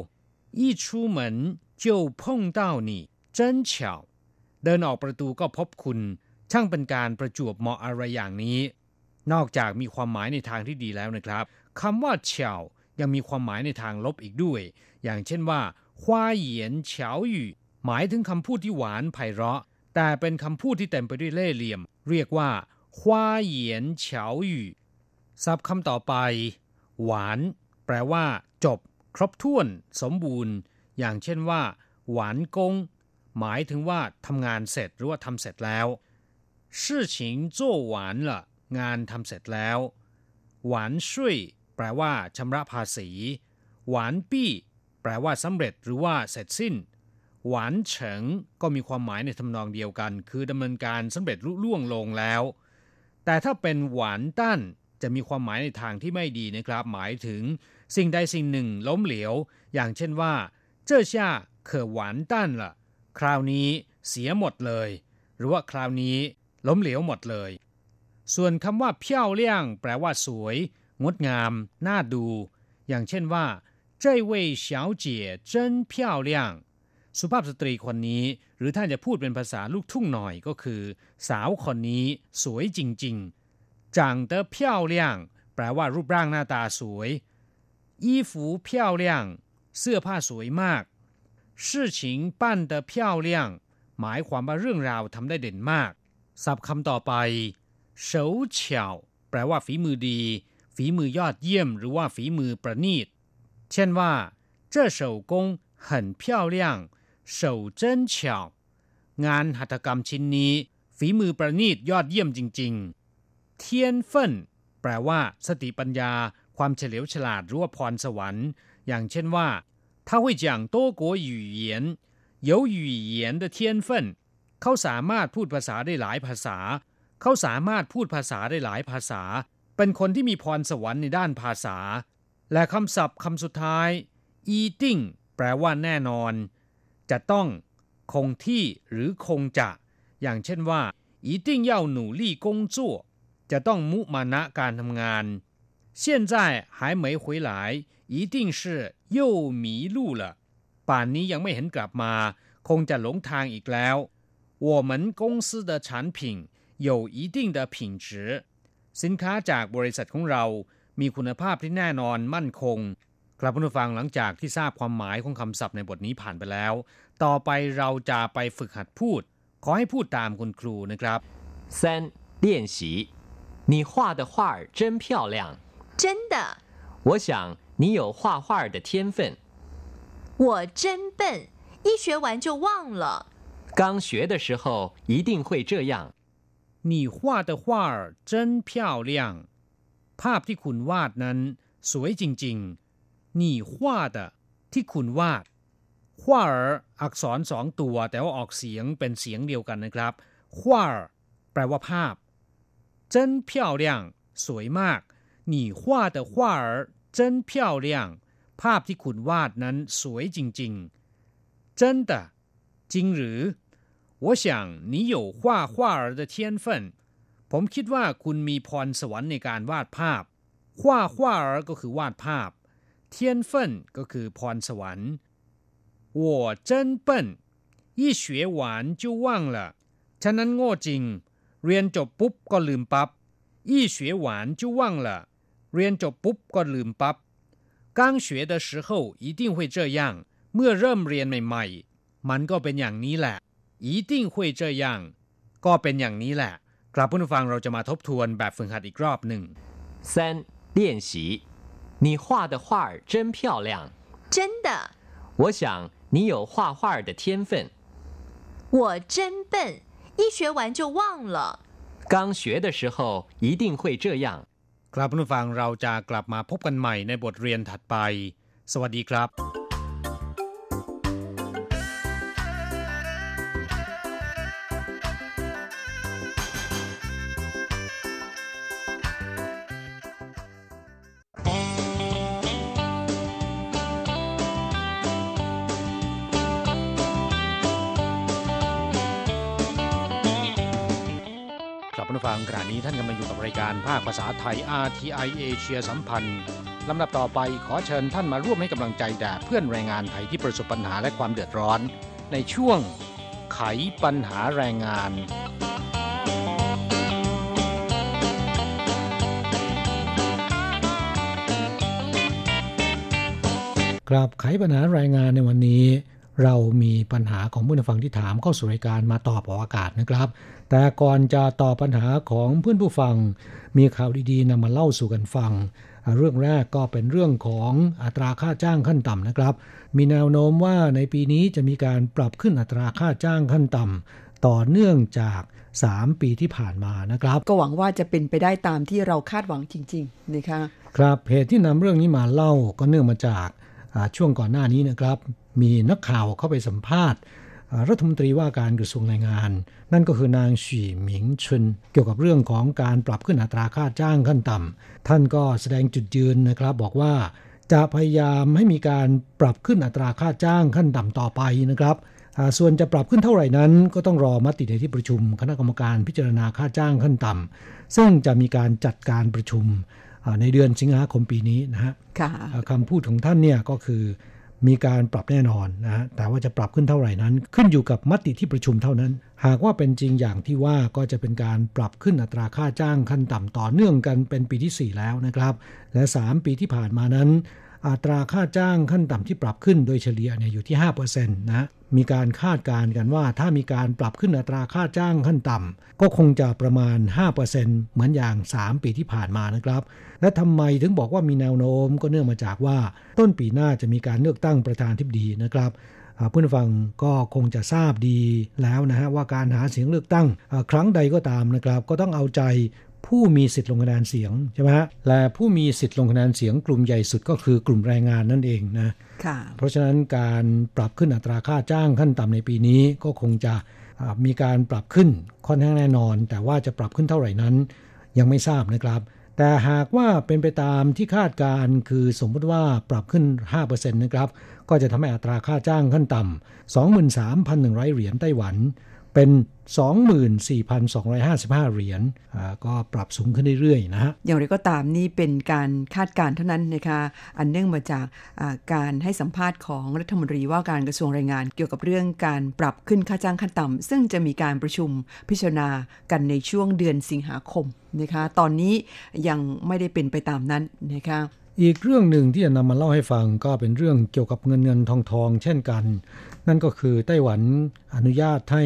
[SPEAKER 9] 一出门就碰到你真巧เดินออกประตูก็พบคุณ ช่างเป็นการประจวบเหมาะอะไรอย่างนี้ นอกจากมีความหมายในทางที่ดีแล้วนะครับคำว่าเฉายังมีความหมายในทางลบอีกด้วย อย่างเช่นว่า花言巧语หมายถึงคำพูดที่หวานไพเราะ แต่เป็นคำพูดที่เต็มไปด้วยเล่ห์เหลี่ยม เรียกว่า花言巧语ศัพท์คำต่อไป หวาน แปลว่า จบ ครบถ้วน สมบูรณ์ อย่างเช่นว่า หวานกง หมายถึงว่าทำงานเสร็จหรือว่าทำเสร็จแล้ว事情做完了 งานทำเสร็จแล้ว หวานช่วยแปลว่าชำระภาษี หวานปี้ แปลว่าสำเร็จหรือว่าเสร็จสิ้น หวานเฉิงก็มีความหมายในทำนองเดียวกัน คือดำเนินการสำเร็จลุล่วงลงแล้ว แต่ถ้าเป็นหวานตั้นจะมีความหมายในทางที่ไม่ดีนะครับ หมายถึง สิ่งใดสิ่งหนึ่งล้มเหลว อย่างเช่นว่า เจ้าช่าเขอหวานตั้นละคราวนี้เสียหมดเลย หรือว่าคราวนี้ล้มเหลวหมดเลย ส่วนคำว่าเพี้ยวเลี่ยงแปลว่าสวย งดงาม น่าดู อย่างเช่นว่า这位小姐真漂亮สุภาพสตรีคนนี้ หรือถ้าจะพูดเป็นภาษาลูกทุ่งหน่อยก็คือ สาวคนนี้สวยจริงๆ长得漂亮แปลว่ารูปร่างหน้าตาสวย衣服漂亮เสื้อผ้าสวยมาก事情办得漂亮หมายความว่าเรื่องราวทำได้เด่นมากศัพท์คำต่อไป 手巧แปลว่าฝีมือดี ฝีมือยอดเยี่ยม หรือว่าฝีมือประณีต เช่นว่า这手工很漂亮手真巧งานหัตถกรรมชิ้นนี้ ฝีมือประณีตยอดเยี่ยมจริงๆเทียนเฟินแปลว่า สติปัญญา ความเฉลียวฉลาดหรือว่าพรสวรรค์ อย่างเช่นว่า他会讲多国语言有语言的天分เขาสามารถพูดภาษาได้หลายภาษา เขาสามารถพูดภาษาได้หลายภาษา เป็นคนที่มีพรสวรรค์ในด้านภาษา และคำศัพท์คำสุดท้ายอีติ้งแปลว่าแน่นอน จะต้อง คงที่หรือคงจะ อย่างเช่นว่า一定要努力工作จะต้องมุมานะการทำงาน现在还没回来一定是又迷路了ป่านนี้ยังไม่เห็นกลับมา คงจะหลงทางอีกแล้ว我们公司的产品 有一定的品质สินค้าจากบริษัทของเรา มีคุณภาพที่แน่นอนมั่นคงครับผู้ฟังหลังจากที่ทราบความหมายของคำศัพท์ในบทนี้ผ่านไปแล้ว ต่อไปเราจะไปฝึกหัดพูด ขอให้พูดตามคุณครูนะครับ
[SPEAKER 7] 三练习，你画的画儿真漂亮。
[SPEAKER 8] 真的，
[SPEAKER 7] 我想你有画画儿的天分。
[SPEAKER 8] 我真笨，一学完就忘了。
[SPEAKER 7] 刚学的时候一定会这样。
[SPEAKER 9] 你画的画儿真漂亮ภาพที่คุณวาดนั้น สวยจริงๆ你画的ที่คุณวาด画儿อักษรสองตัว แต่ว่าออกเสียงเป็นเสียงเดียวกันนะครับ画儿แปลว่าภาพ真漂亮สวยมาก你画的画儿真漂亮ภาพที่คุณวาดนั้นสวยจริงๆ真的จริงหรือ 我想你有画画儿的天分ผมคิดว่าคุณมีพรสวรรค์ในการวาดภาพ画画儿ก็คือวาดภาพเทียนเฟินก็คือพรสวรรค์我真笨一学完就忘了ฉะนั้นโง่จริง เรียนจบปุ๊บก็ลืมปับ๊บ一学完就忘了เรียนจบปุ๊บก็ลืมปับ๊บ刚学的时候一定会这样เมื่อเริ่มเรียนใหม่ๆ มันก็เป็นอย่างนี้แหละ 一定会这样ก็เป็นอย่างนี้แหละครับผู้ฟังเราจะมาทบทวนแบบฝึกหัดอีกรอบหนึ่ง
[SPEAKER 7] 三练习，你画的画儿真漂亮。
[SPEAKER 8] 真的，
[SPEAKER 7] 我想你有画画儿的天分。
[SPEAKER 8] 我真笨，一学完就忘了。
[SPEAKER 7] 刚学的时候一定会这样。
[SPEAKER 9] ครับผู้ฟังเราจะกลับมาพบกันใหม่ในบทเรียนถัดไป สวัสดีครับ
[SPEAKER 4] ณผู้ฟังขณะนี้ท่านกำลังอยู่กับรายการภาคภาษาไทย RTI เอเชียสัมพันธ์ลำดับต่อไปขอเชิญท่านมาร่วมให้กำลังใจแด่เพื่อนแรงงานไทยที่ประสบปัญหาและความเดือดร้อน ในช่วงไขปัญหาแรงงาน กราบไขปัญหาแรงงานในวันนี้ เรามีปัญหาของผู้ฟังที่ถามเข้าสู่รายการมาตอบออกอากาศนะครับแต่ก่อนจะตอบปัญหาของเพื่อนผู้ฟัง มีข่าวดีๆนำมาเล่าสู่กันฟัง เรื่องแรกก็เป็นเรื่องของอัตราค่าจ้างขั้นต่ำนะครับ มีแนวโน้มว่าในปีนี้จะมีการปรับขึ้นอัตราค่าจ้างขั้นต่ำต่อเนื่องจาก 3 ปีที่ผ่านมานะครับ
[SPEAKER 2] ก็หวังว่าจะเป็นไปได้ตามที่เราคาดหวังจริง ๆ นะคะ
[SPEAKER 4] ครับเหตุที่นำเรื่องนี้มาเล่าก็เนื่องมาจากอ่าช่วงก่อนหน้านี้นะครับ มีนักข่าวเข้าไปสัมภาษณ์อ่า รัฐมนตรีว่าการกระทรวงแรงงาน นั่นก็คือนางฉีหมิงชุนเกี่ยวกับเรื่องของการปรับขึ้นอัตราค่าจ้างขั้นต่ำท่านก็แสดงจุดยืนนะครับ บอกว่าจะพยายามให้มีการปรับขึ้นอัตราค่าจ้างขั้นต่ำต่อไปนะครับอ่าส่วนจะปรับขึ้นเท่าไหร่นั้น ก็ต้องรอมติในที่ประชุม คณะกรรมการพิจารณาค่าจ้างขั้นต่ำซึ่งจะมีการจัดการประชุมอ่าในเดือนสิงหาคมปีนี้นะฮะ
[SPEAKER 2] ค่ะ
[SPEAKER 4] เอ่อคำพูดของท่านเนี่ยก็คือ มีการปรับแน่นอนนะฮะแต่ว่าจะปรับขึ้นเท่าไหร่นั้น ขึ้นอยู่กับมติที่ประชุมเท่านั้น หากว่าเป็นจริงอย่างที่ว่าก็จะเป็นการปรับขึ้นอัตราค่าจ้างขั้นต่ำต่อเนื่องกันเป็นปีที่ 4 แล้วนะครับ และ 3 ปีที่ผ่านมานั้น อัตราค่าจ้างขั้นต่ำที่ปรับขึ้นโดยเฉลี่ยเนี่ยอยู่ที่5%นะมีการคาดการณ์กันว่าถ้ามีการปรับขึ้นอัตราค่าจ้างขั้นต่ำก็คงจะประมาณ 5%เหมือนอย่าง 3 ปีที่ผ่านมานะครับ และทำไมถึงบอกว่ามีแนวโน้มก็เนื่องมาจากว่าต้นปีหน้าจะมีการเลือกตั้งประธานทิบดีนะครับอ่าผู้นฟังก็คงจะทราบดีแล้วนะฮะว่าการหาเสียงเลือกตั้งครั้งใดก็ตามนะครับ ก็ต้องเอาใจ ผู้มีสิทธิ์ลงคะแนนเสียงใช่ไหมฮะและผู้มีสิทธิ์ลงคะแนนเสียงกลุ่มใหญ่สุดก็คือกลุ่มแรงงานนั่นเองนะ
[SPEAKER 2] ค่ะ
[SPEAKER 4] เพราะฉะนั้นการปรับขึ้นอัตราค่าจ้างขั้นต่ำในปีนี้ก็คงจะอ่ามีการปรับขึ้นค่อนข้างแน่นอน แต่ว่าจะปรับขึ้นเท่าไหร่นั้น ยังไม่ทราบนะครับ แต่หากว่าเป็นไปตามที่คาดการณ์คือสมมติว่าปรับขึ้น 5%นะครับ ก็จะทำให้อัตราค่าจ้างขั้นต่ำ23,100 เหรียญไต้หวัน เป็น 24,255 เหรียญอ่าก็ปรับสูงขึ้นเรื่อยๆนะฮะ
[SPEAKER 2] อย่างไรก็ตามนี่เป็นการคาดการณ์เท่านั้นนะคะอันเนื่องมาจากอ่าการให้สัมภาษณ์ของรัฐมนตรีว่าการกระทรวงแรงงานเกี่ยวกับเรื่องการปรับขึ้นค่าจ้างขั้นต่ำซึ่งจะมีการประชุมพิจารณากันในช่วงเดือนสิงหาคมนะคะตอนนี้ยังไม่ได้เป็นไปตามนั้นนะคะ
[SPEAKER 4] อีกเรื่องหนึ่งที่จะนำมาเล่าให้ฟังก็เป็นเรื่องเกี่ยวกับเงินเงินทองทอง เช่นกัน นั่นก็คือไต้หวันอนุญาตให้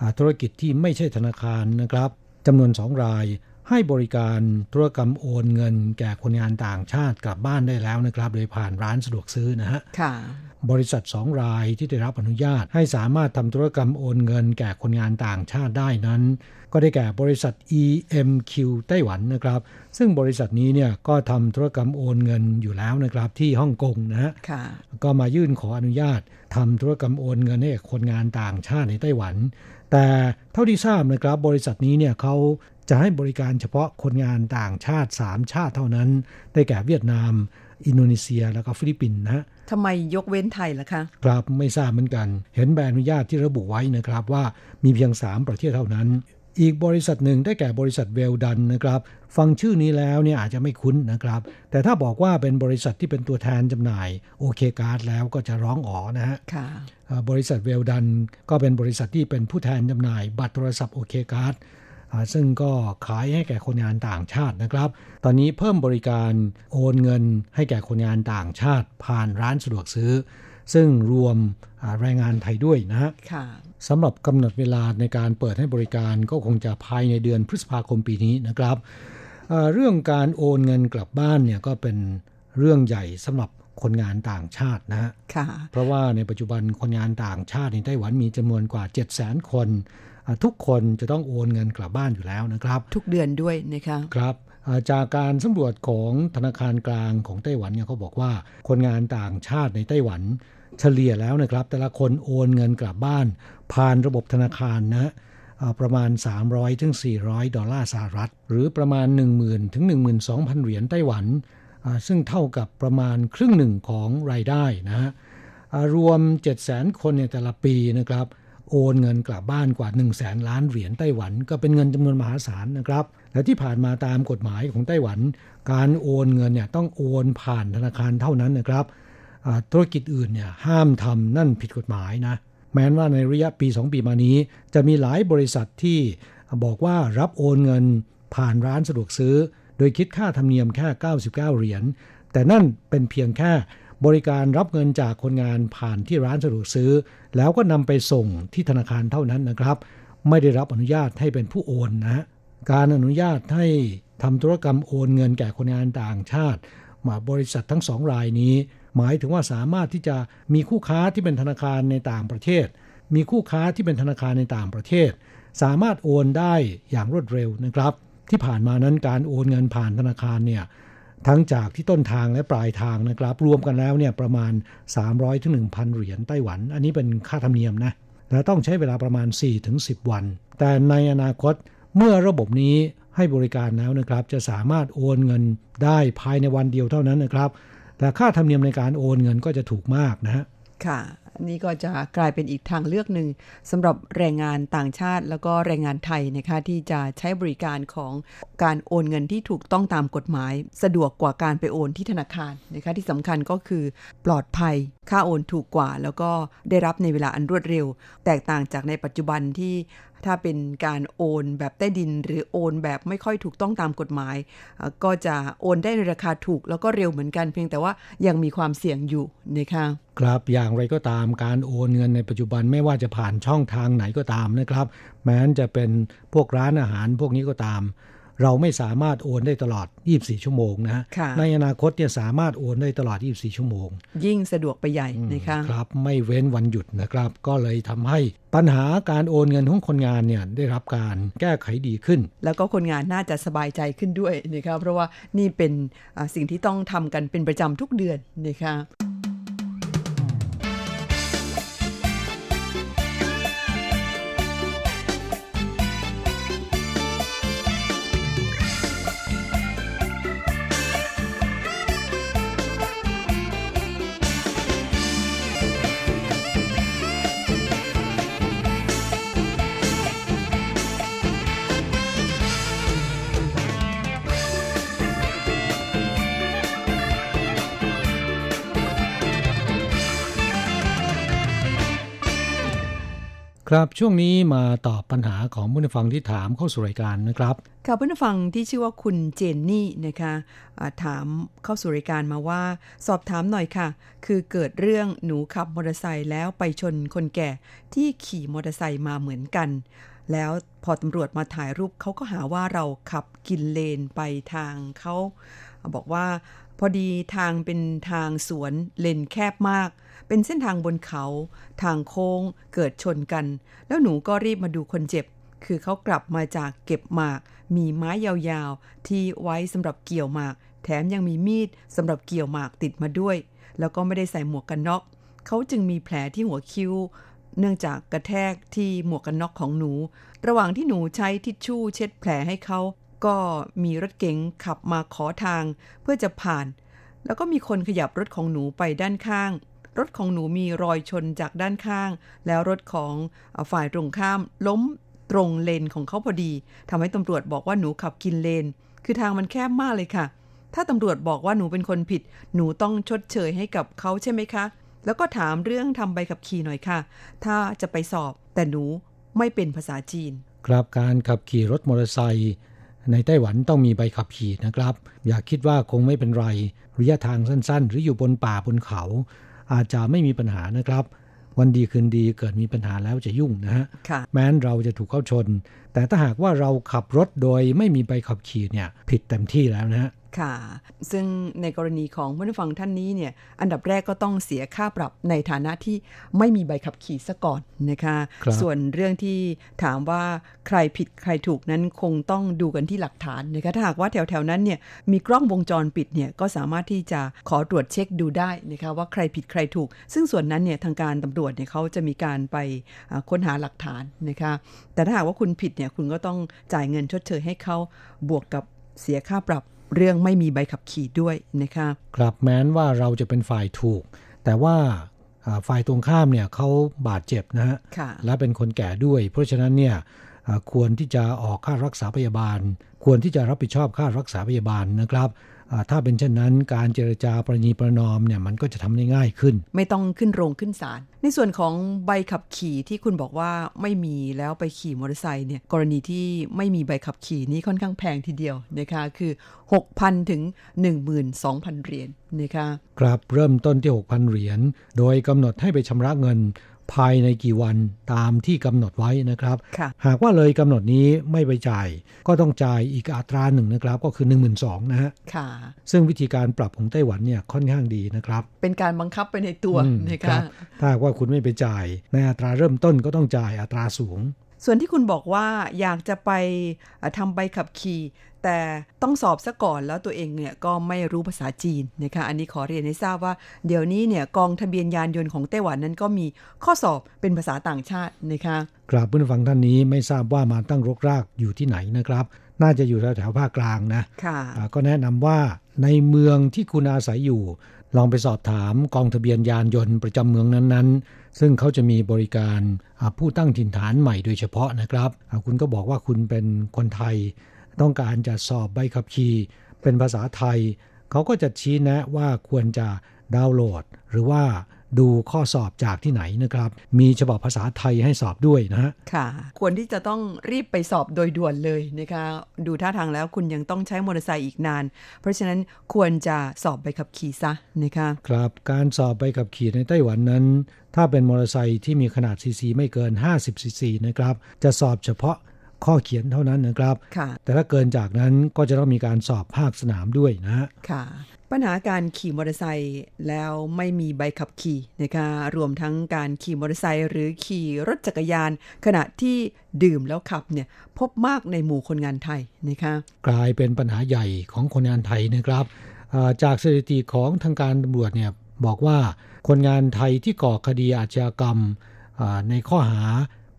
[SPEAKER 4] อ่าธุรกิจที่ไม่ใช่ธนาคารนะครับจำนวนสองรายให้บริการธุรกรรมโอนเงิน แก่คนงานต่างชาติกลับบ้านได้แล้วนะครับ โดยผ่านร้านสะดวกซื้อนะฮะ
[SPEAKER 2] ค่ะ
[SPEAKER 4] บริษัทสองรายที่ได้รับอนุญาตให้สามารถทำธุรกรรมโอนเงิน แก่คนงานต่างชาติได้นั้น ก็ได้แก่บริษัท EMQ ไต้หวันนะครับ ซึ่งบริษัทนี้เนี่ยก็ทำธุรกรรมโอนเงินอยู่แล้วนะครับที่ฮ่องกงนะฮะ
[SPEAKER 2] ค่ะ
[SPEAKER 4] ก็มายื่นขออนุญาตทำธุรกรรมโอนเงินให้กับคนงานต่างชาติในไต้หวัน แต่เท่าที่ทราบนะครับบริษัทนี้เนี่ยเขาจะให้บริการเฉพาะคนงานต่างชาติ 3 ชาติเท่านั้น ได้แก่เวียดนาม อินโดนีเซีย แล้วก็ฟิลิปปินส์นะฮะ
[SPEAKER 2] ทำไมยกเว้นไทยล่ะคะ
[SPEAKER 4] ครับไม่ทราบเหมือนกัน เห็นใบอนุญาตที่ระบุไว้นะครับว่ามีเพียง 3 ประเทศเท่านั้น อีกบริษัทหนึ่งได้แก่บริษัทเวลดันนะครับ ฟังชื่อนี้แล้วเนี่ยอาจจะไม่คุ้นนะครับ แต่ถ้าบอกว่าเป็นบริษัทที่เป็นตัวแทนจำหน่าย OK Card แล้วก็จะร้องอ๋อนะฮะ
[SPEAKER 2] ค่ะ
[SPEAKER 4] เอ่อบริษัทเวลดันก็เป็นบริษัทที่เป็นผู้แทนจำหน่าย บัตรโทรศัพท์ OK Card อ่าซึ่งก็ขายให้แก่คนงานต่างชาตินะครับ ตอนนี้เพิ่มบริการโอนเงินให้แก่คนงานต่างชาติ ผ่านร้านสะดวกซื้อ ซึ่งรวมอ่าแรงงานไทยด้วยนะฮะ
[SPEAKER 2] ค่ะ
[SPEAKER 4] สำหรับกำหนดเวลาในการเปิดให้บริการก็คงจะภายในเดือนพฤษภาคมปีนี้นะครับเอ่อเรื่องการโอนเงินกลับบ้านเนี่ยก็เป็นเรื่องใหญ่สำหรับคนงานต่างชาตินะฮะ
[SPEAKER 2] ค่ะ
[SPEAKER 4] เพราะว่าในปัจจุบันคนงานต่างชาติในไต้หวันมีจำนวนกว่า 7 0 0 0 0 0 คนอ่าทุกคนจะต้องโอนเงินกลับบ้านอยู่แล้วนะครับ
[SPEAKER 2] ทุกเดือนด้วยนะคะ
[SPEAKER 4] ครับอ่าจากการสำรวจของธนาคารกลางของไต้หวันเนี่ยเขาบอกว่าคนงานต่างชาติในไต้หวัน เฉลี่ยแล้วนะครับ แต่ละคนโอนเงินกลับบ้าน ผ่านระบบธนาคารนะประมาณ 300ถึง400 ดอลลาร์สหรัฐ หรือประมาณ 10,000ถึง12,000 เหรียญไต้หวัน ซึ่งเท่ากับประมาณครึ่งหนึ่งของรายได้นะฮะรวม 700,000 คนในแต่ละปีนะครับโอนเงินกลับบ้านกว่า 1 0 0 0 0แสนล้านเหรียญไต้หวัน ก็เป็นเงินจำนวนมหาศาลนะครับ และที่ผ่านมาตามกฎหมายของไต้หวัน การโอนเงินเนี่ยต้องโอนผ่านธนาคารเท่านั้นนะครับ ธุรกิจอื่นเนี่ยห้ามทำนั่นผิดกฎหมายนะ แม้ว่าในระยะปี 2 ปีมานี้ จะมีหลายบริษัทที่บอกว่ารับโอนเงินผ่านร้านสะดวกซื้อ โดยคิดค่าธรรมเนียมแค่ 99 เหรียญ แต่นั่นเป็นเพียงแค่บริการรับเงินจากคนงานผ่านที่ร้านสะดวกซื้อ แล้วก็นำไปส่งที่ธนาคารเท่านั้นนะครับ ไม่ได้รับอนุญาตให้เป็นผู้โอนนะฮะการอนุญาตให้ทำธุรกรรมโอนเงินแก่คนงานต่างชาติ มาบริษัททั้งสองรายนี้ หมายถึงว่าสามารถที่จะมีคู่ค้าที่เป็นธนาคารในต่างประเทศ มีคู่ค้าที่เป็นธนาคารในต่างประเทศ สามารถโอนได้อย่างรวดเร็วนะครับ ที่ผ่านมานั้นการโอนเงินผ่านธนาคารเนี่ยทั้งจากที่ต้นทางและปลายทางนะครับ รวมกันแล้วเนี่ยประมาณ 300ถึง1,000 เหรียญไต้หวัน อันนี้เป็นค่าธรรมเนียมนะและต้องใช้เวลาประมาณ4-10 วัน แต่ในอนาคตเมื่อระบบนี้ให้บริการแล้วนะครับ จะสามารถโอนเงินได้ภายในวันเดียวเท่านั้นนะครับ แต่ค่าธรรมเนียมในการโอนเงินก็จะถูกมากนะฮะ
[SPEAKER 2] ค่ะนี่ก็จะกลายเป็นอีกทางเลือกหนึ่งสำหรับแรงงานต่างชาติ แล้วก็แรงงานไทยนะคะที่จะใช้บริการของการโอนเงินที่ถูกต้องตามกฎหมาย สะดวกกว่าการไปโอนที่ธนาคารนะคะที่สำคัญก็คือปลอดภัย ค่าโอนถูกกว่า แล้วก็ได้รับในเวลาอันรวดเร็ว แตกต่างจากในปัจจุบันที่ถ้าเป็นการโอนแบบใต้ดิน หรือโอนแบบไม่ค่อยถูกต้องตามกฎหมาย ก็จะโอนได้ในราคาถูกแล้วก็เร็วเหมือนกัน เพียงแต่ว่ายังมีความเสี่ยงอยู่นะคะ
[SPEAKER 4] ครับอย่างไรก็ตามการโอนเงินในปัจจุบันไม่ว่าจะผ่านช่องทางไหนก็ตามนะครับ แม้นจะเป็นพวกร้านอาหารพวกนี้ก็ตาม เราไม่สามารถโอนได้ตลอด 24 ชั่วโมงนะฮะ
[SPEAKER 2] ค่ะ
[SPEAKER 4] ในอนาคตเนี่ยสามารถโอนได้ตลอด 24 ชั่วโมง
[SPEAKER 2] ยิ่งสะดวกไปใหญ่นะคะ
[SPEAKER 4] ครับไม่เว้นวันหยุดนะครับ ก็เลยทำให้ปัญหาการโอนเงินของคนงานเนี่ยได้รับการแก้ไขดีขึ้น
[SPEAKER 2] แล้วก็คนงานน่าจะสบายใจขึ้นด้วยนะคะเพราะว่านี่เป็นอ่าสิ่งที่ต้องทำกันเป็นประจำทุกเดือนนะคะ
[SPEAKER 4] ครับช่วงนี้มาตอบปัญหาของผู้นฟังที่ถามเข้าสู่รายการนะครับ
[SPEAKER 2] ค่ะผู้ฟังที่ชื่อว่าคุณเจนนี่นะคะถามเข้าสู่รายการมาว่า สอบถามหน่อยค่ะ คือเกิดเรื่องหนูขับมอเตอร์ไซค์แล้วไปชนคนแก่ที่ขี่มอเตอร์ไซค์มาเหมือนกัน แล้วพอตำรวจมาถ่ายรูปเขาก็หาว่าเราขับกินเลนไปทางเขาบอกว่าพอดีทางเป็นทางสวนเลนแคบมาก เป็นเส้นทางบนเขา ทางโค้งเกิดชนกัน แล้วหนูก็รีบมาดูคนเจ็บ คือเขากลับมาจากเก็บหมาก มีไม้ยาวๆ ที่ไว้สำหรับเกี่ยวหมาก แถมยังมีมีดสำหรับเกี่ยวหมากติดมาด้วย แล้วก็ไม่ได้ใส่หมวกกันน็อกเขาจึงมีแผลที่หัวคิ้ว เนื่องจากกระแทกที่หมวกกันน็อกของหนู ระหว่างที่หนูใช้ทิชชู่เช็ดแผลให้เขาก็มีรถเก๋งขับมาขอทางเพื่อจะผ่าน แล้วก็มีคนขยับรถของหนูไปด้านข้าง รถของหนูมีรอยชนจากด้านข้าง แล้วรถของฝ่ายตรงข้ามล้มตรงเลนของเขาพอดีทำให้ตำรวจบอกว่าหนูขับกินเลน คือทางมันแคบมากเลยค่ะ ถ้าตำรวจบอกว่าหนูเป็นคนผิด หนูต้องชดเชยให้กับเขาใช่ไหมคะ แล้วก็ถามเรื่องทำใบขับขี่หน่อยค่ะ ถ้าจะไปสอบ แต่หนูไม่เป็นภาษาจีน
[SPEAKER 4] ครับการขับขี่รถมอเตอร์ไซค์ในไต้หวันต้องมีใบขับขี่นะครับ อย่าคิดว่าคงไม่เป็นไร ระยะทางสั้น ๆ หรืออยู่บนป่าบนเขา อาจจะไม่มีปัญหานะครับ วันดีคืนดีเกิดมีปัญหาแล้วจะยุ่งนะฮะ
[SPEAKER 2] ค่ะ
[SPEAKER 4] แม้นเราจะถูกเข้าชน แต่ถ้าหากว่าเราขับรถโดยไม่มีใบขับขี่เนี่ยผิดเต็มที่แล้วนะฮะ
[SPEAKER 2] ค่ะ ซึ่งในกรณีของผู้ฟังท่านนี้เนี่ย อันดับแรกก็ต้องเสียค่าปรับในฐานะที่ไม่มีใบขับขี่ซะก่อนนะคะ
[SPEAKER 4] ครับ
[SPEAKER 2] ส่วนเรื่องที่ถามว่าใครผิดใครถูกนั้นคงต้องดูกันที่หลักฐานนะคะ ถ้าหากว่าแถวๆนั้นเนี่ยมีกล้องวงจรปิดเนี่ยก็สามารถที่จะขอตรวจเช็คดูได้นะคะว่าใครผิดใครถูก ซึ่งส่วนนั้นเนี่ยทางการตำรวจเนี่ยเขาจะมีการไปอ่าค้นหาหลักฐานนะคะ แต่ถ้าหากว่าคุณผิดเนี่ยคุณก็ต้องจ่ายเงินชดเชยให้เขาบวกกับเสียค่าปรับ เรื่องไม่มีใบขับขี่ด้วยนะคะ
[SPEAKER 4] ครับแม้นว่าเราจะเป็นฝ่ายถูก แต่ว่าอ่าฝ่ายตรงข้ามเนี่ยเขาบาดเจ็บนะฮะ
[SPEAKER 2] ค่ะ
[SPEAKER 4] และเป็นคนแก่ด้วย เพราะฉะนั้นเนี่ยอ่าควรที่จะออกค่ารักษาพยาบาล ควรที่จะรับผิดชอบค่ารักษาพยาบาลนะครับอ่า ถ้าเป็นเช่นนั้นการเจรจาประนีประนอมเนี่ยมันก็จะทำได้ง่ายขึ้น
[SPEAKER 2] ไม่ต้องขึ้นโรงขึ้นศาลในส่วนของใบขับขี่ที่คุณบอกว่าไม่มีแล้วไปขี่มอเตอร์ไซค์เนี่ยกรณีที่ไม่มีใบขับขี่นี้ค่อนข้างแพงทีเดียวนะคะคือ 6,000 ถึง 12,000 เหรียญนะคะ
[SPEAKER 4] ครับเริ่มต้นที่ 6,000 เหรียญโดยกำหนดให้ไปชำระเงิน ภายในกี่วันตามที่กำหนดไว้นะครับ
[SPEAKER 2] ค่ะ
[SPEAKER 4] หากว่าเลยกำหนดนี้ไม่ไปจ่าย ก็ต้องจ่ายอีกอัตราหนึ่งนะครับ ก็คือ 12,000นะฮะ
[SPEAKER 2] ค่ะ
[SPEAKER 4] ซึ่งวิธีการปรับของไต้หวันเนี่ยค่อนข้างดีนะครับ
[SPEAKER 2] เป็นการบังคับไปในตัว
[SPEAKER 4] อืม
[SPEAKER 2] นะ
[SPEAKER 4] ครั
[SPEAKER 2] คะ
[SPEAKER 4] บถ้าหากว่าคุณไม่ไปจ่าย ในอัตราเริ่มต้นก็ต้องจ่ายอัตราสูง
[SPEAKER 2] ส่วนที่คุณบอกว่าอยากจะไปเอ่อทำใบขับขี่ แต่ต้องสอบซะก่อนแล้วตัวเองเนี่ยก็ไม่รู้ภาษาจีนนะคะอันนี้ขอเรียนให้ทราบว่า เดี๋ยวนี้เนี่ยกองทะเบียนยานยนต์ของไต้หวันนั้นก็มีข้อสอบเป็นภาษาต่างชาตินะคะ
[SPEAKER 4] กราบผู้ฟังท่านนี้ไม่ทราบว่ามาตั้งรกรากอยู่ที่ไหนนะครับ น่าจะอยู่แถวๆภาคกลางนะ
[SPEAKER 2] ค่ะ
[SPEAKER 4] อ่าก็แนะนำว่า ในเมืองที่คุณอาศัยอยู่ ลองไปสอบถามกองทะเบียนยานยนต์ประจำเมืองนั้นๆ ซึ่งเขาจะมีบริการอ่าผู้ตั้งถิ่นฐานใหม่โดยเฉพาะนะครับ คุณก็บอกว่าคุณเป็นคนไทย ต้องการจะสอบใบขับขี่เป็นภาษาไทย เขาก็จะชี้แนะว่าควรจะดาวน์โหลด หรือว่า ดูข้อสอบจากที่ไหนนะครับ มีฉบับภาษาไทยให้สอบด้วยนะฮะ
[SPEAKER 2] ค่ะ ควรที่จะต้องรีบไปสอบโดยด่วนเลยนะคะ ดูท่าทางแล้วคุณยังต้องใช้มอเตอร์ไซค์อีกนาน เพราะฉะนั้นควรจะสอบใบขับขี่ซะนะคะ
[SPEAKER 4] ครับการสอบใบขับขี่ในไต้หวันนั้น ถ้าเป็นมอเตอร์ไซค์ที่มีขนาดซีซีไม่เกิน 50ซีซีนะครับ จะสอบเฉพาะข้อเขียนเท่านั้นนะครับ
[SPEAKER 2] ค่ะ
[SPEAKER 4] แต่ถ้าเกินจากนั้นก็จะต้องมีการสอบภาคสนามด้วยนะฮะ
[SPEAKER 2] ค่ะ ปัญหาการขี่มอเตอร์ไซค์แล้วไม่มีใบขับขี่นะคะรวมทั้งการขี่มอเตอร์ไซค์หรือขี่รถจักรยาน ขณะที่ดื่มแล้วขับเนี่ยพบมากในหมู่คนงานไทยนะคะ
[SPEAKER 4] กลายเป็นปัญหาใหญ่ของคนงานไทยนะครับอ่าจากสถิติของทางการตำรวจเนี่ยบอกว่าคนงานไทยที่ก่อคดีอาชญากรรมอ่าในข้อหา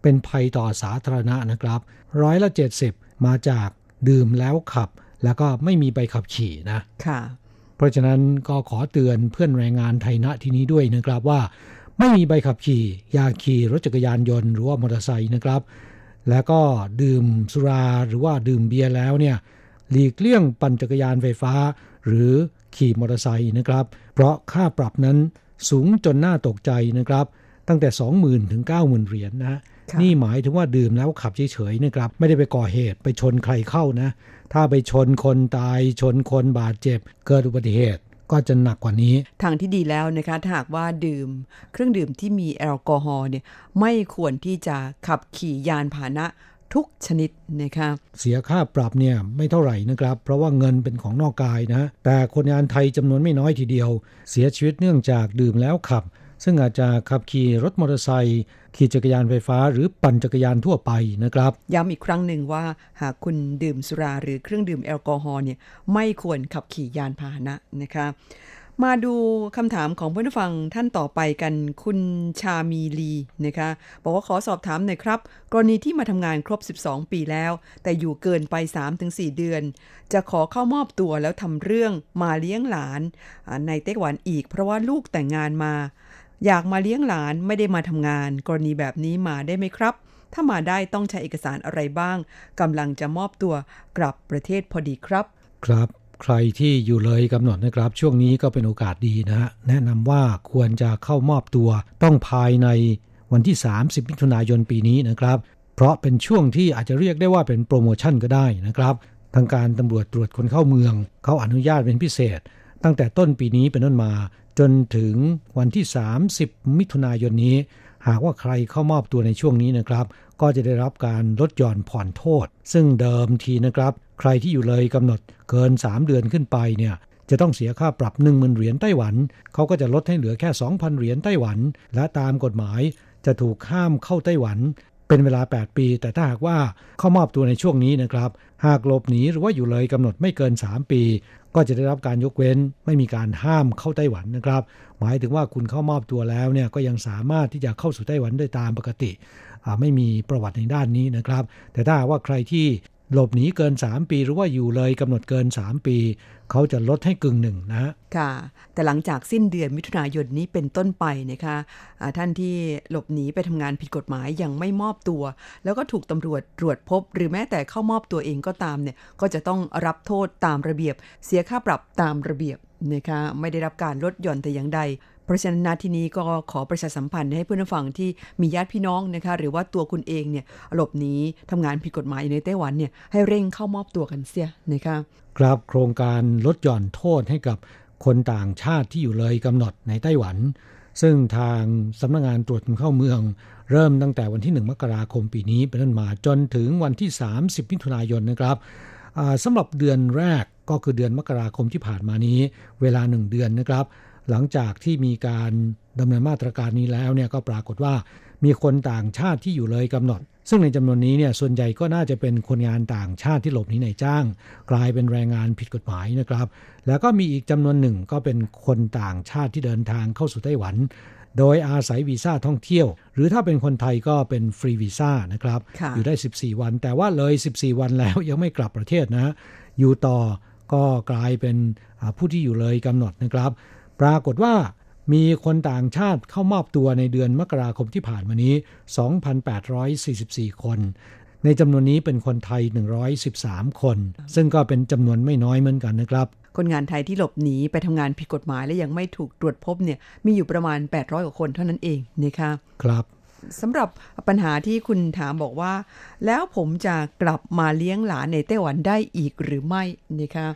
[SPEAKER 4] เป็นภัยต่อสาธารณะนะครับร้อยละ 70 มาจากดื่มแล้วขับ แล้วก็ไม่มีใบขับขี่นะ
[SPEAKER 2] ค่ะ
[SPEAKER 4] เพราะฉะนั้นก็ขอเตือนเพื่อนแรงงานไทยณที่นี้ด้วยนะครับว่า ไม่มีใบขับขี่ อย่าขี่รถจักรยานยนต์หรือว่ามอเตอร์ไซค์นะครับ แล้วก็ดื่มสุราหรือว่าดื่มเบียร์แล้วเนี่ยหลีกเลี่ยงปั่นจักรยานไฟฟ้า หรือขี่มอเตอร์ไซค์นะครับ เพราะค่าปรับนั้นสูงจนน่าตกใจนะครับ ตั้งแต่ 20,000ถึง90,000เหรียญนะ
[SPEAKER 2] ค่ะ
[SPEAKER 4] นี่หมายถึงว่าดื่มแล้วขับเฉยๆนะครับ ไม่ได้ไปก่อเหตุไปชนใครเข้านะ ถ้าไปชนคนตายชนคนบาดเจ็บ เกิดอุบัติเหตุก็จะหนักกว่านี้
[SPEAKER 2] ทางที่ดีแล้วนะคะถ้าหากว่าดื่ม เครื่องดื่มที่มีแอลกอฮอล์เนี่ยไม่ควรที่จะขับขี่ยานพาหนะทุกชนิดนะคะ
[SPEAKER 4] เสียค่าปรับเนี่ยไม่เท่าไหร่นะครับ เพราะว่าเงินเป็นของนอกกายนะ แต่คนงานไทยจำนวนไม่น้อยทีเดียว เสียชีวิตเนื่องจากดื่มแล้วขับ ซึ่งอาจจะขับขี่รถมอเตอร์ไซค์ขี่จักรยานไฟฟ้า หรือปั่นจักรยานทั่วไปนะครับ
[SPEAKER 2] ย้ำอีกครั้งหนึ่งว่าหากคุณดื่มสุราหรือเครื่องดื่มแอลกอฮอล์เนี่ยไม่ควรขับขี่ยานพาหนะนะคะมาดูคำถามของเพื่อนผู้ฟังท่านต่อไปกันคุณชามีลีนะคะบอกว่าขอสอบถามหน่อยครับ กรณีที่มาทำงานครบ 12 ปีแล้ว แต่อยู่เกินไป 3-4 เดือน จะขอเข้ามอบตัวแล้วทำเรื่องมาเลี้ยงหลาน ในไต้หวันอีกเพราะว่าลูกแต่งงานมา อยากมาเลี้ยงหลานไม่ได้มาทำงาน กรณีแบบนี้มาได้ไหมครับ ถ้ามาได้ต้องใช้เอกสารอะไรบ้างกำลังจะมอบตัวกลับประเทศพอดีครับ
[SPEAKER 4] ครับใครที่อยู่เลยกำหนดนะครับ ช่วงนี้ก็เป็นโอกาสดีนะฮะแนะนำว่าควรจะเข้ามอบตัวต้องภายในวันที่ 30 มิถุนายนปีนี้นะครับ เพราะเป็นช่วงที่อาจจะเรียกได้ว่าเป็นโปรโมชั่นก็ได้นะครับ ทางการตำรวจตรวจคนเข้าเมือง เขาอนุญาตเป็นพิเศษ ตั้งแต่ต้นปีนี้เป็นต้นมา จนถึงวันที่ 30 มิถุนายนนี้ หากว่าใครเข้ามอบตัวในช่วงนี้นะครับ ก็จะได้รับการลดหย่อนผ่อนโทษ ซึ่งเดิมทีนะครับ ใครที่อยู่เลยกำหนดเกิน 3 เดือนขึ้นไปเนี่ยจะต้องเสียค่าปรับ10,000เหรียญไต้หวัน เขาก็จะลดให้เหลือแค่ 2,000 เหรียญไต้หวัน และตามกฎหมายจะถูกห้ามเข้าไต้หวัน เป็นเวลา 8 ปี แต่ถ้าหากว่าเข้ามอบตัวในช่วงนี้นะครับ หากหลบหนีหรือว่าอยู่เลยกำหนดไม่เกิน 3 ปี ก็จะได้รับการยกเว้นไม่มีการห้ามเข้าไต้หวันนะครับ หมายถึงว่าคุณเข้ามอบตัวแล้วเนี่ยก็ยังสามารถที่จะเข้าสู่ไต้หวันได้ตามปกติ ไม่มีประวัติในด้านนี้นะครับ แต่ถ้าว่าใครที่หลบหนีเกิน 3 ปีหรือว่าอยู่เลยกำหนดเกิน 3 ปี เขาจะลดให้กึ่งหนึ่งนะ
[SPEAKER 2] ค่ะ แต่หลังจากสิ้นเดือนมิถุนายนนี้เป็นต้นไปนะคะอ่าท่านที่หลบหนีไปทำงานผิดกฎหมายยังไม่มอบตัว แล้วก็ถูกตำรวจตรวจพบ หรือแม้แต่เข้ามอบตัวเองก็ตามเนี่ยก็จะต้องรับโทษตามระเบียบ เสียค่าปรับตามระเบียบนะคะไม่ได้รับการลดหย่อนแต่อย่างใด เพราะฉะนั้นนาทีนี้ก็ขอประชาสัมพันธ์ให้เพื่อนผู้ฟังที่มีญาติพี่น้องนะคะ หรือว่าตัวคุณเองเนี่ยหลบหนีทำงานผิดกฎหมายอยู่ในไต้หวันเนี่ยให้เร่งเข้ามอบตัวกันเสียนะคะ
[SPEAKER 4] ครับโครงการลดหย่อนโทษให้กับคนต่างชาติที่อยู่เลยกำหนดในไต้หวัน ซึ่งทางสำนักงงานตรวจคนเข้าเมือง เริ่มตั้งแต่วันที่ 1 มกราคมปีนี้เป็นต้นมาจนถึงวันที่ 30 มิถุนายนนะครับสำหรับเดือนแรกก็คือเดือนมกราคมที่ผ่านมานี้ เวลา1เดือนนะครับ หลังจากที่มีการดำเนินมาตรการนี้แล้วเนี่ยก็ปรากฏว่ามีคนต่างชาติที่อยู่เลยกำหนด ซึ่งในจำนวนนี้เนี่ยส่วนใหญ่ก็น่าจะเป็นคนงานต่างชาติที่หลบหนีในจ้าง กลายเป็นแรงงานผิดกฎหมายนะครับ แล้วก็มีอีกจำนวนหนึ่งก็เป็นคนต่างชาติที่เดินทางเข้าสู่ไต้หวัน โดยอาศัยวีซ่าท่องเที่ยว หรือถ้าเป็นคนไทยก็เป็นฟรีวีซ่านะครับ
[SPEAKER 2] ค่ะ
[SPEAKER 4] อยู่ได้ 14 วัน แต่ว่าเลย 14 วันแล้วยังไม่กลับประเทศนะอยู่ต่อก็กลายเป็นอ่าผู้ที่อยู่เลยกำหนดนะครับ ปรากฏว่ามีคนต่างชาติเข้ามอบตัวในเดือนมกราคมที่ผ่านมานี้ 2,844 คน ในจำนวนนี้เป็นคนไทย 113 คน ซึ่งก็เป็นจำนวนไม่น้อยเหมือนกันนะครับ
[SPEAKER 2] คนงานไทยที่หลบหนีไปทำงานผิดกฎหมายและยังไม่ถูกตรวจพบเนี่ยมีอยู่ประมาณ 800 กว่าคนเท่านั้นเองนะคะ
[SPEAKER 4] ครับ
[SPEAKER 2] สำหรับปัญหาที่คุณถามบอกว่า แล้วผมจะกลับมาเลี้ยงหลานในไต้หวันได้อีกหรือไม่นะคะ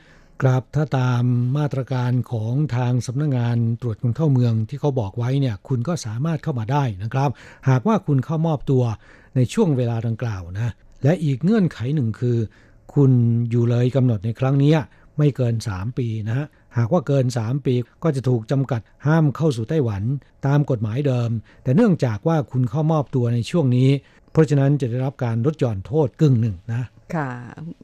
[SPEAKER 4] ครับถ้าตามมาตรการของทางสำนักงงานตรวจคนเข้าเมืองที่เขาบอกไว้เนี่ยคุณก็สามารถเข้ามาได้นะครับ หากว่าคุณเข้ามอบตัวในช่วงเวลาดังกล่าวนะ และอีกเงื่อนไขหนึ่งคือ คุณอยู่เลยกำหนดในครั้งนี้ไม่เกิน 3 ปีนะฮะหากว่าเกิน 3 ปีก็จะถูกจำกัดห้ามเข้าสู่ไต้หวัน ตามกฎหมายเดิม แต่เนื่องจากว่าคุณเข้ามอบตัวในช่วงนี้ เพราะฉะนั้นจะได้รับการลดหย่อนโทษกึ่งหนึ่งนะ
[SPEAKER 2] ค่ะ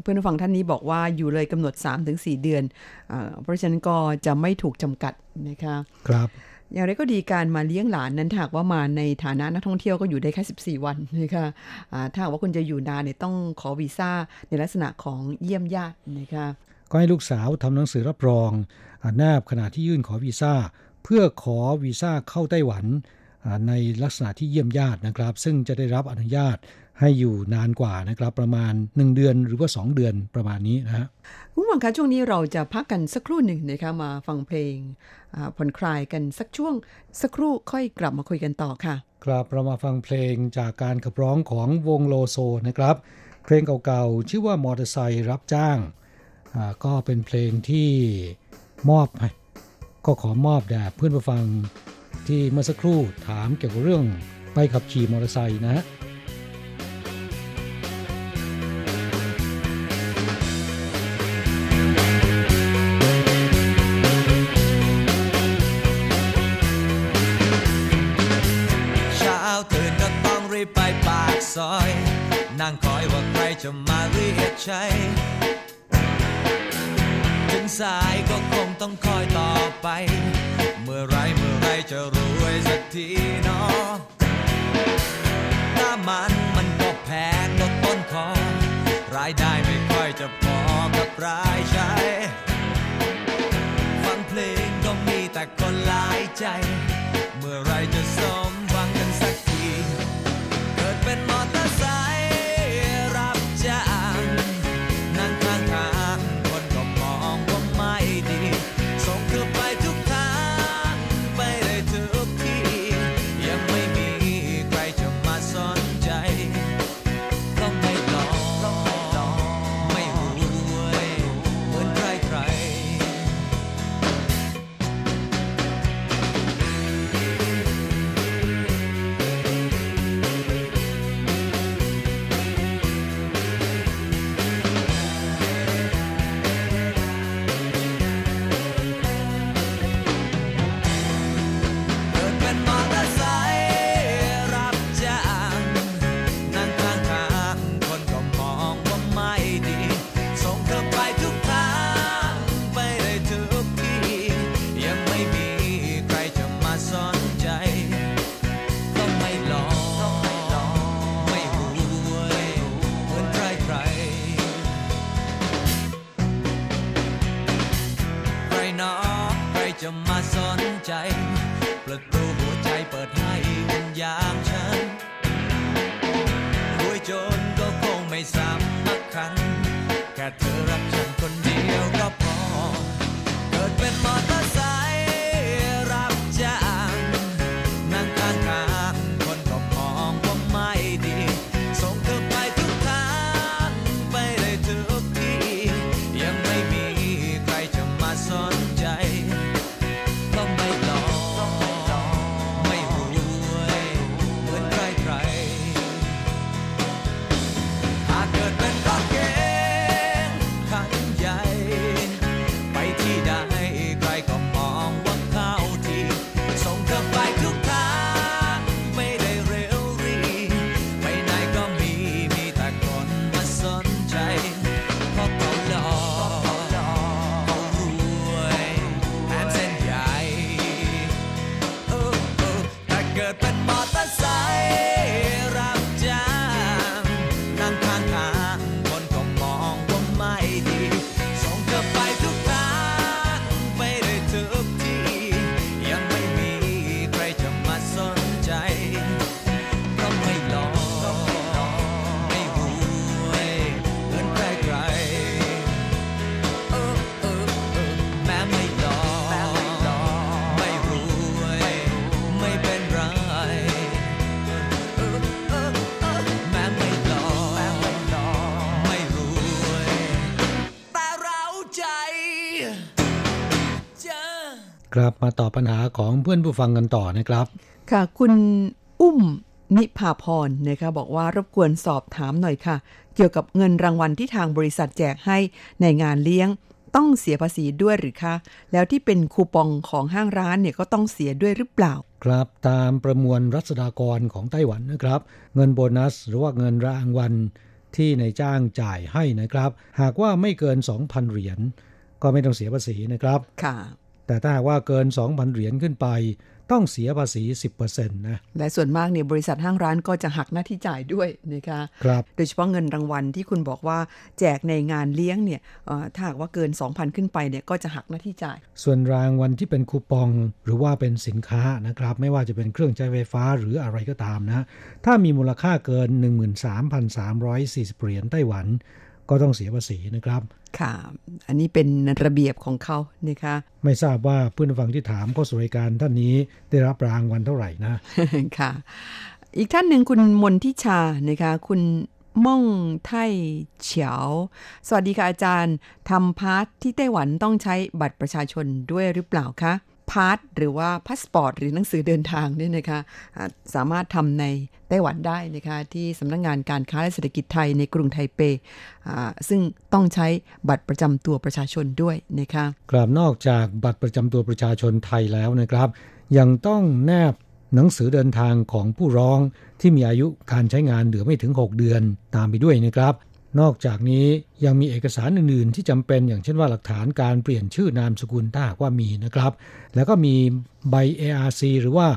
[SPEAKER 2] เพื่อนผู้ฟังท่านนี้บอกว่าอยู่เลยกำหนด 3-4 เดือนเออเพราะฉะนั้นก็จะไม่ถูกจำกัดนะคะ
[SPEAKER 4] ครับ
[SPEAKER 2] อย่างไรก็ดีการมาเลี้ยงหลานนั้นถ้าหากว่ามาในฐานะนักท่องเที่ยวก็อยู่ได้แค่ 14 วันนะคะอ่าถ้าหากว่าคุณจะอยู่นานเนี่ยต้องขอวีซ่าในลักษณะของเยี่ยมญาตินะคะ
[SPEAKER 4] ก็ให้ลูกสาวทำหนังสือรับรองอาแนบขณะที่ยื่นขอวีซ่า เพื่อขอวีซ่าเข้าไต้หวันอ่า ในลักษณะที่เยี่ยมญาตินะครับ ซึ่งจะได้รับอนุญาตให้อยู่นานกว่านะครับ ประมาณ 1 เดือนหรือว่า 2 เดือนประมาณนี้นะฮะ
[SPEAKER 2] คุณผู้ฟังคะช่วงนี้เราจะพักกันสักครู่หนึ่งนะคะมาฟังเพลงอ่าผ่อนคลายกันสักช่วงสักครู่ค่อยกลับมาคุยกันต่อค่ะ
[SPEAKER 4] ครับเรามาฟังเพลงจากการขับร้องของวงโลโซนะครับ เพลงเก่าๆชื่อว่ามอเตอร์ไซค์รับจ้างอ่าก็เป็นเพลงที่มอบให้ก็ขอมอบแด่เพื่อนผู้ฟัง ที่เมื่อสักครู่ถามเกี่ยวกับเรื่องไปขับขี่มอเตอร์ไซค์นะฮะ
[SPEAKER 10] เช้าตื่นก็ต้องรีบไปปากซอยนั่งคอยว่าใครจะมาเรียกใช้ถึงสายก็คงต้องคอยต่อไป ทีเนาะน้ำมันมันก็แพงลดต้นคอรายได้ไม่ค่อยจะพอกับรายใช้ฟังเพลงก็มีแต่คนหลายใจ เมื่อไรจะสมหวังกัน
[SPEAKER 4] ครับมาตอบปัญหาของเพื่อนผู้ฟังกันต่อนะครับ
[SPEAKER 2] ค่ะ คุณอุ้มนิพาพรนะคะบอกว่ารบกวนสอบถามหน่อยค่ะ เกี่ยวกับเงินรางวัลที่ทางบริษัทแจกให้ในงานเลี้ยงต้องเสียภาษีด้วยหรือคะ แล้วที่เป็นคูปองของห้างร้านเนี่ยก็ต้องเสียด้วยหรือเปล่า
[SPEAKER 4] ครับตามประมวลรัษฎากรของไต้หวันนะครับ เงินโบนัส หรือว่าเงินรางวัลที่ในายจ้างจ่ายให้นะครับ หากว่าไม่เกิน 2,000 เหรียญก็ไม่ต้องเสียภาษีนะครับ
[SPEAKER 2] ค่ะ
[SPEAKER 4] แต่ถ้าหากว่าเกิน 2,000 เหรียญขึ้นไป ต้องเสียภาษี 10%นะ
[SPEAKER 2] และส่วนมากเนี่ยบริษัทห้างร้านก็จะหักหน้าที่จ่ายด้วยนะคะ
[SPEAKER 4] ครับ
[SPEAKER 2] โดยเฉพาะเงินรางวัลที่คุณบอกว่าแจกในงานเลี้ยงเนี่ยเอ่อถ้าหากว่าเกิน 2,000 ขึ้นไปเนี่ยก็จะหักหน้าที่จ่าย
[SPEAKER 4] ส่วนรางวัลที่เป็นคูปองหรือว่าเป็นสินค้านะครับ ไม่ว่าจะเป็นเครื่องใช้ไฟฟ้าหรืออะไรก็ตามนะ ถ้ามีมูลค่าเกิน 13,340 เหรียญไต้หวัน ก็ต้องเสียภาษีนะครับ
[SPEAKER 2] ค่ะ อันนี้เป็นระเบียบของเขานะคะ
[SPEAKER 4] ไม่ทราบว่าเพื่อนผู้ฟังที่ถามข้อสู่รายการท่านนี้ได้รับรางวัลเท่าไหร่นะ
[SPEAKER 2] ค่ะ อีกท่านหนึ่งคุณมนทิชานะคะคุณม่องไทเฉียว สวัสดีค่ะอาจารย์ทำพาสที่ไต้หวันต้องใช้บัตรประชาชนด้วยหรือเปล่าคะ พาสหรือว่าพาสปอร์ตหรือหนังสือเดินทางเนี่ยนะคะสามารถทำในไต้หวันได้นะคะที่สำนักงานการค้าและเศรษฐกิจไทยในกรุงไทเปอ่าซึ่งต้องใช้บัตรประจำตัวประชาชนด้วยนะคะ
[SPEAKER 4] ครับนอกจากบัตรประจำตัวประชาชนไทยแล้วนะครับ ยังต้องแนบหนังสือเดินทางของผู้ร้องที่มีอายุการใช้งานเหลือไม่ถึง 6 เดือนตามไปด้วยนะครับ นอกจากนี้ยังมีเอกสารอื่น ๆ ที่จำเป็นอย่างเช่นว่าหลักฐานการเปลี่ยนชื่อนามสกุลถ้าหากว่ามีนะครับ แล้วก็มีใบ ARC หรือว่า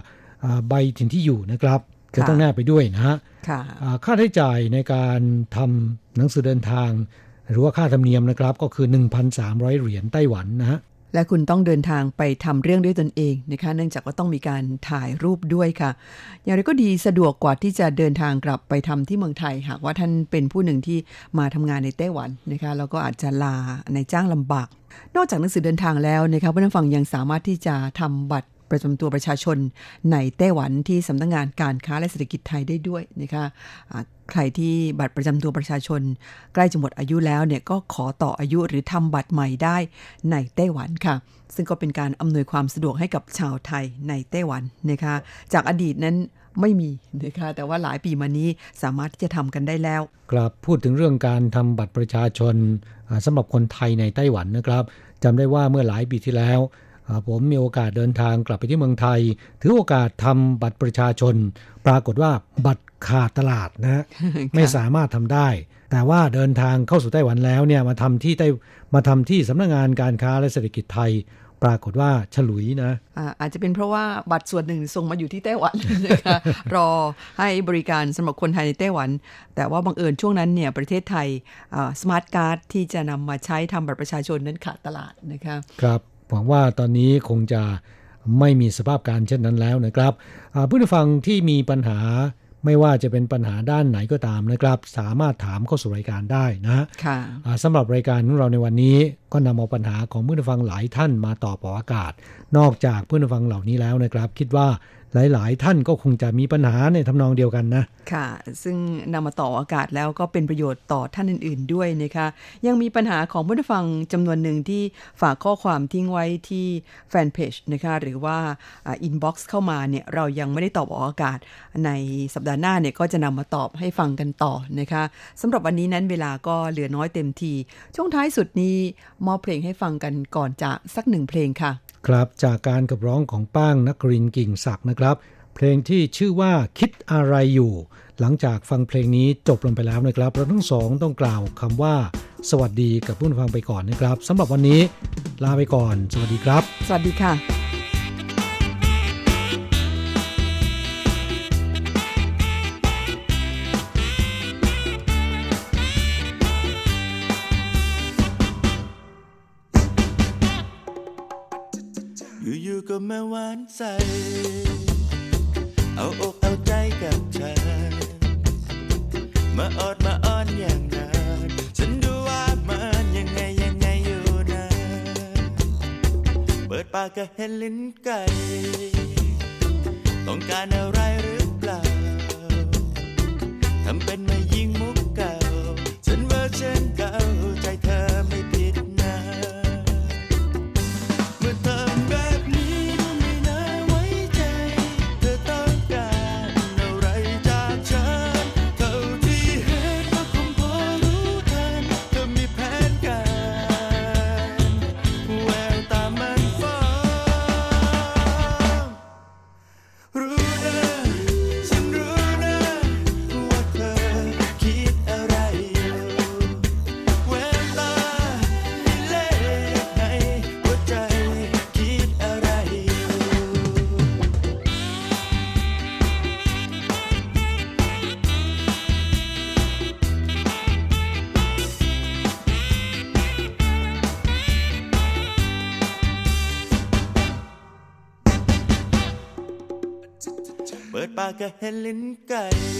[SPEAKER 4] อ่าใบถิ่นที่อยู่นะครับจะต้องแนบไปด้วยนะฮะ
[SPEAKER 2] ค่ะ
[SPEAKER 4] อ่าค่าใช้จ่ายในการทำหนังสือเดินทาง หรือว่าค่าธรรมเนียมนะครับ ก็คือ 1,300 เหรียญไต้หวันนะฮะ
[SPEAKER 2] และคุณต้องเดินทางไปทำเรื่องด้วยตนเองนะคะเนื่องจากว่าต้องมีการถ่ายรูปด้วยค่ะ อย่างไรก็ดีสะดวกกว่าที่จะเดินทางกลับไปทำที่เมืองไทย หากว่าท่านเป็นผู้หนึ่งที่มาทำงานในไต้หวันนะคะแล้วก็อาจจะลาในจ้างลำบาก นอกจากหนังสือเดินทางแล้วนะคะผู้นฟังยังสามารถที่จะทำบัตร ประจำตัวประชาชนในไต้หวันที่สำนักงงานการค้าและเศรษฐกิจไทยได้ด้วยนะคะอ่าใครที่บัตรประจำตัวประชาชน ใกล้จะหมดอายุแล้วเนี่ยก็ขอต่ออายุหรือทำบัตรใหม่ได้ในไต้หวันค่ะ ซึ่งก็เป็นการอำนวยความสะดวกให้กับชาวไทยในไต้หวันนะคะจากอดีตนั้นไม่มีนะคะแต่ว่าหลายปีมานี้สามารถที่จะทำกันได้แล้ว
[SPEAKER 4] กลับพูดถึงเรื่องการทำบัตรประชาชนสำหรับคนไทยในไต้หวันนะครับจำได้ว่าเมื่อหลายปีที่แล้ว ผมมีโอกาสเดินทางกลับไปที่เมืองไทย ถือโอกาสทำบัตรประชาชน ปรากฏว่าบัตรขาดตลาดนะฮะไม่สามารถทำได้ แต่ว่าเดินทางเข้าสู่ไต้หวันแล้วเนี่ยมาทำที่ไต้มาทำที่สำนักงานการค้าและเศรษฐกิจไทยปรากฏว่าฉลุยนะ
[SPEAKER 2] อ่าอาจจะเป็นเพราะว่าบัตรส่วนหนึ่งส่งมาอยู่ที่ไต้หวันนะคะรอให้บริการสำหรับคนไทยในไต้หวัน แต่ว่าบังเอิญช่วงนั้นเนี่ยประเทศไทยสมาร์ทการ์ดที่จะนำมาใช้ทำบัตรประชาชนนั้นขาดตลาดนะคะ
[SPEAKER 4] ครับ หวังว่าตอนนี้คงจะไม่มีสภาพการเช่นนั้นแล้วนะครับอ่าผู้ฟังที่มีปัญหาไม่ว่าจะเป็นปัญหาด้านไหนก็ตามนะครับ สามารถถามเข้าสู่รายการได้นะ
[SPEAKER 2] ค่ะ
[SPEAKER 4] อ่าสำหรับรายการของเราในวันนี้ก็นำเอาปัญหาของผู้ฟังหลายท่านมาตอบออกอากาศ นอกจากผู้ฟังเหล่านี้แล้วนะครับ คิดว่า หลาย ๆ ท่านก็คงจะมีปัญหาในทำนองเดียวกันนะ
[SPEAKER 2] ค่ะ ซึ่งนำมาตอบออกอากาศแล้วก็เป็นประโยชน์ต่อท่านอื่น ๆ ด้วยนะคะ ยังมีปัญหาของผู้ฟังจำนวนหนึ่งที่ฝากข้อความทิ้งไว้ที่แฟนเพจนะคะ หรือว่าอินบ็อกซ์เข้ามาเนี่ย เรายังไม่ได้ตอบออกอากาศ ในสัปดาห์หน้าเนี่ยก็จะนำมาตอบให้ฟังกันต่อนะคะสำหรับวันนี้นั้นเวลาก็เหลือน้อยเต็มที ช่วงท้ายสุดนี้มอบเพลงให้ฟังกันก่อนจากสักหนึ่งเพลงค่ะ
[SPEAKER 4] ครับจากการกับร้องของป้างนักรินกิ่งศักดนะครับ เพลงที่ชื่อว่าคิดอะไรอยู่ หลังจากฟังเพลงนี้จบลงไปแล้วนะครับเราทั้งสองต้องกล่าวคำว่า สวัสดีกับผู้ฟังไปก่อนนะครับสำหรับวันนี้ ลาไปก่อน สวัสดีครับ
[SPEAKER 2] สวัสดีค่ะ
[SPEAKER 11] อยู่ๆก็มาหวานใจเอาอกเอาใจกับเธอ มาออดมาอ้อนอย่างนั้นฉันดูว่ามันยังไงยังไงอยู่นะ เปิดปากก็เห็นลิ้นไก่ ต้องการอะไรหรือเปล่า ทำเป็นมายิงมุกเก่า ฉันว่าฉันเก่า ก็เ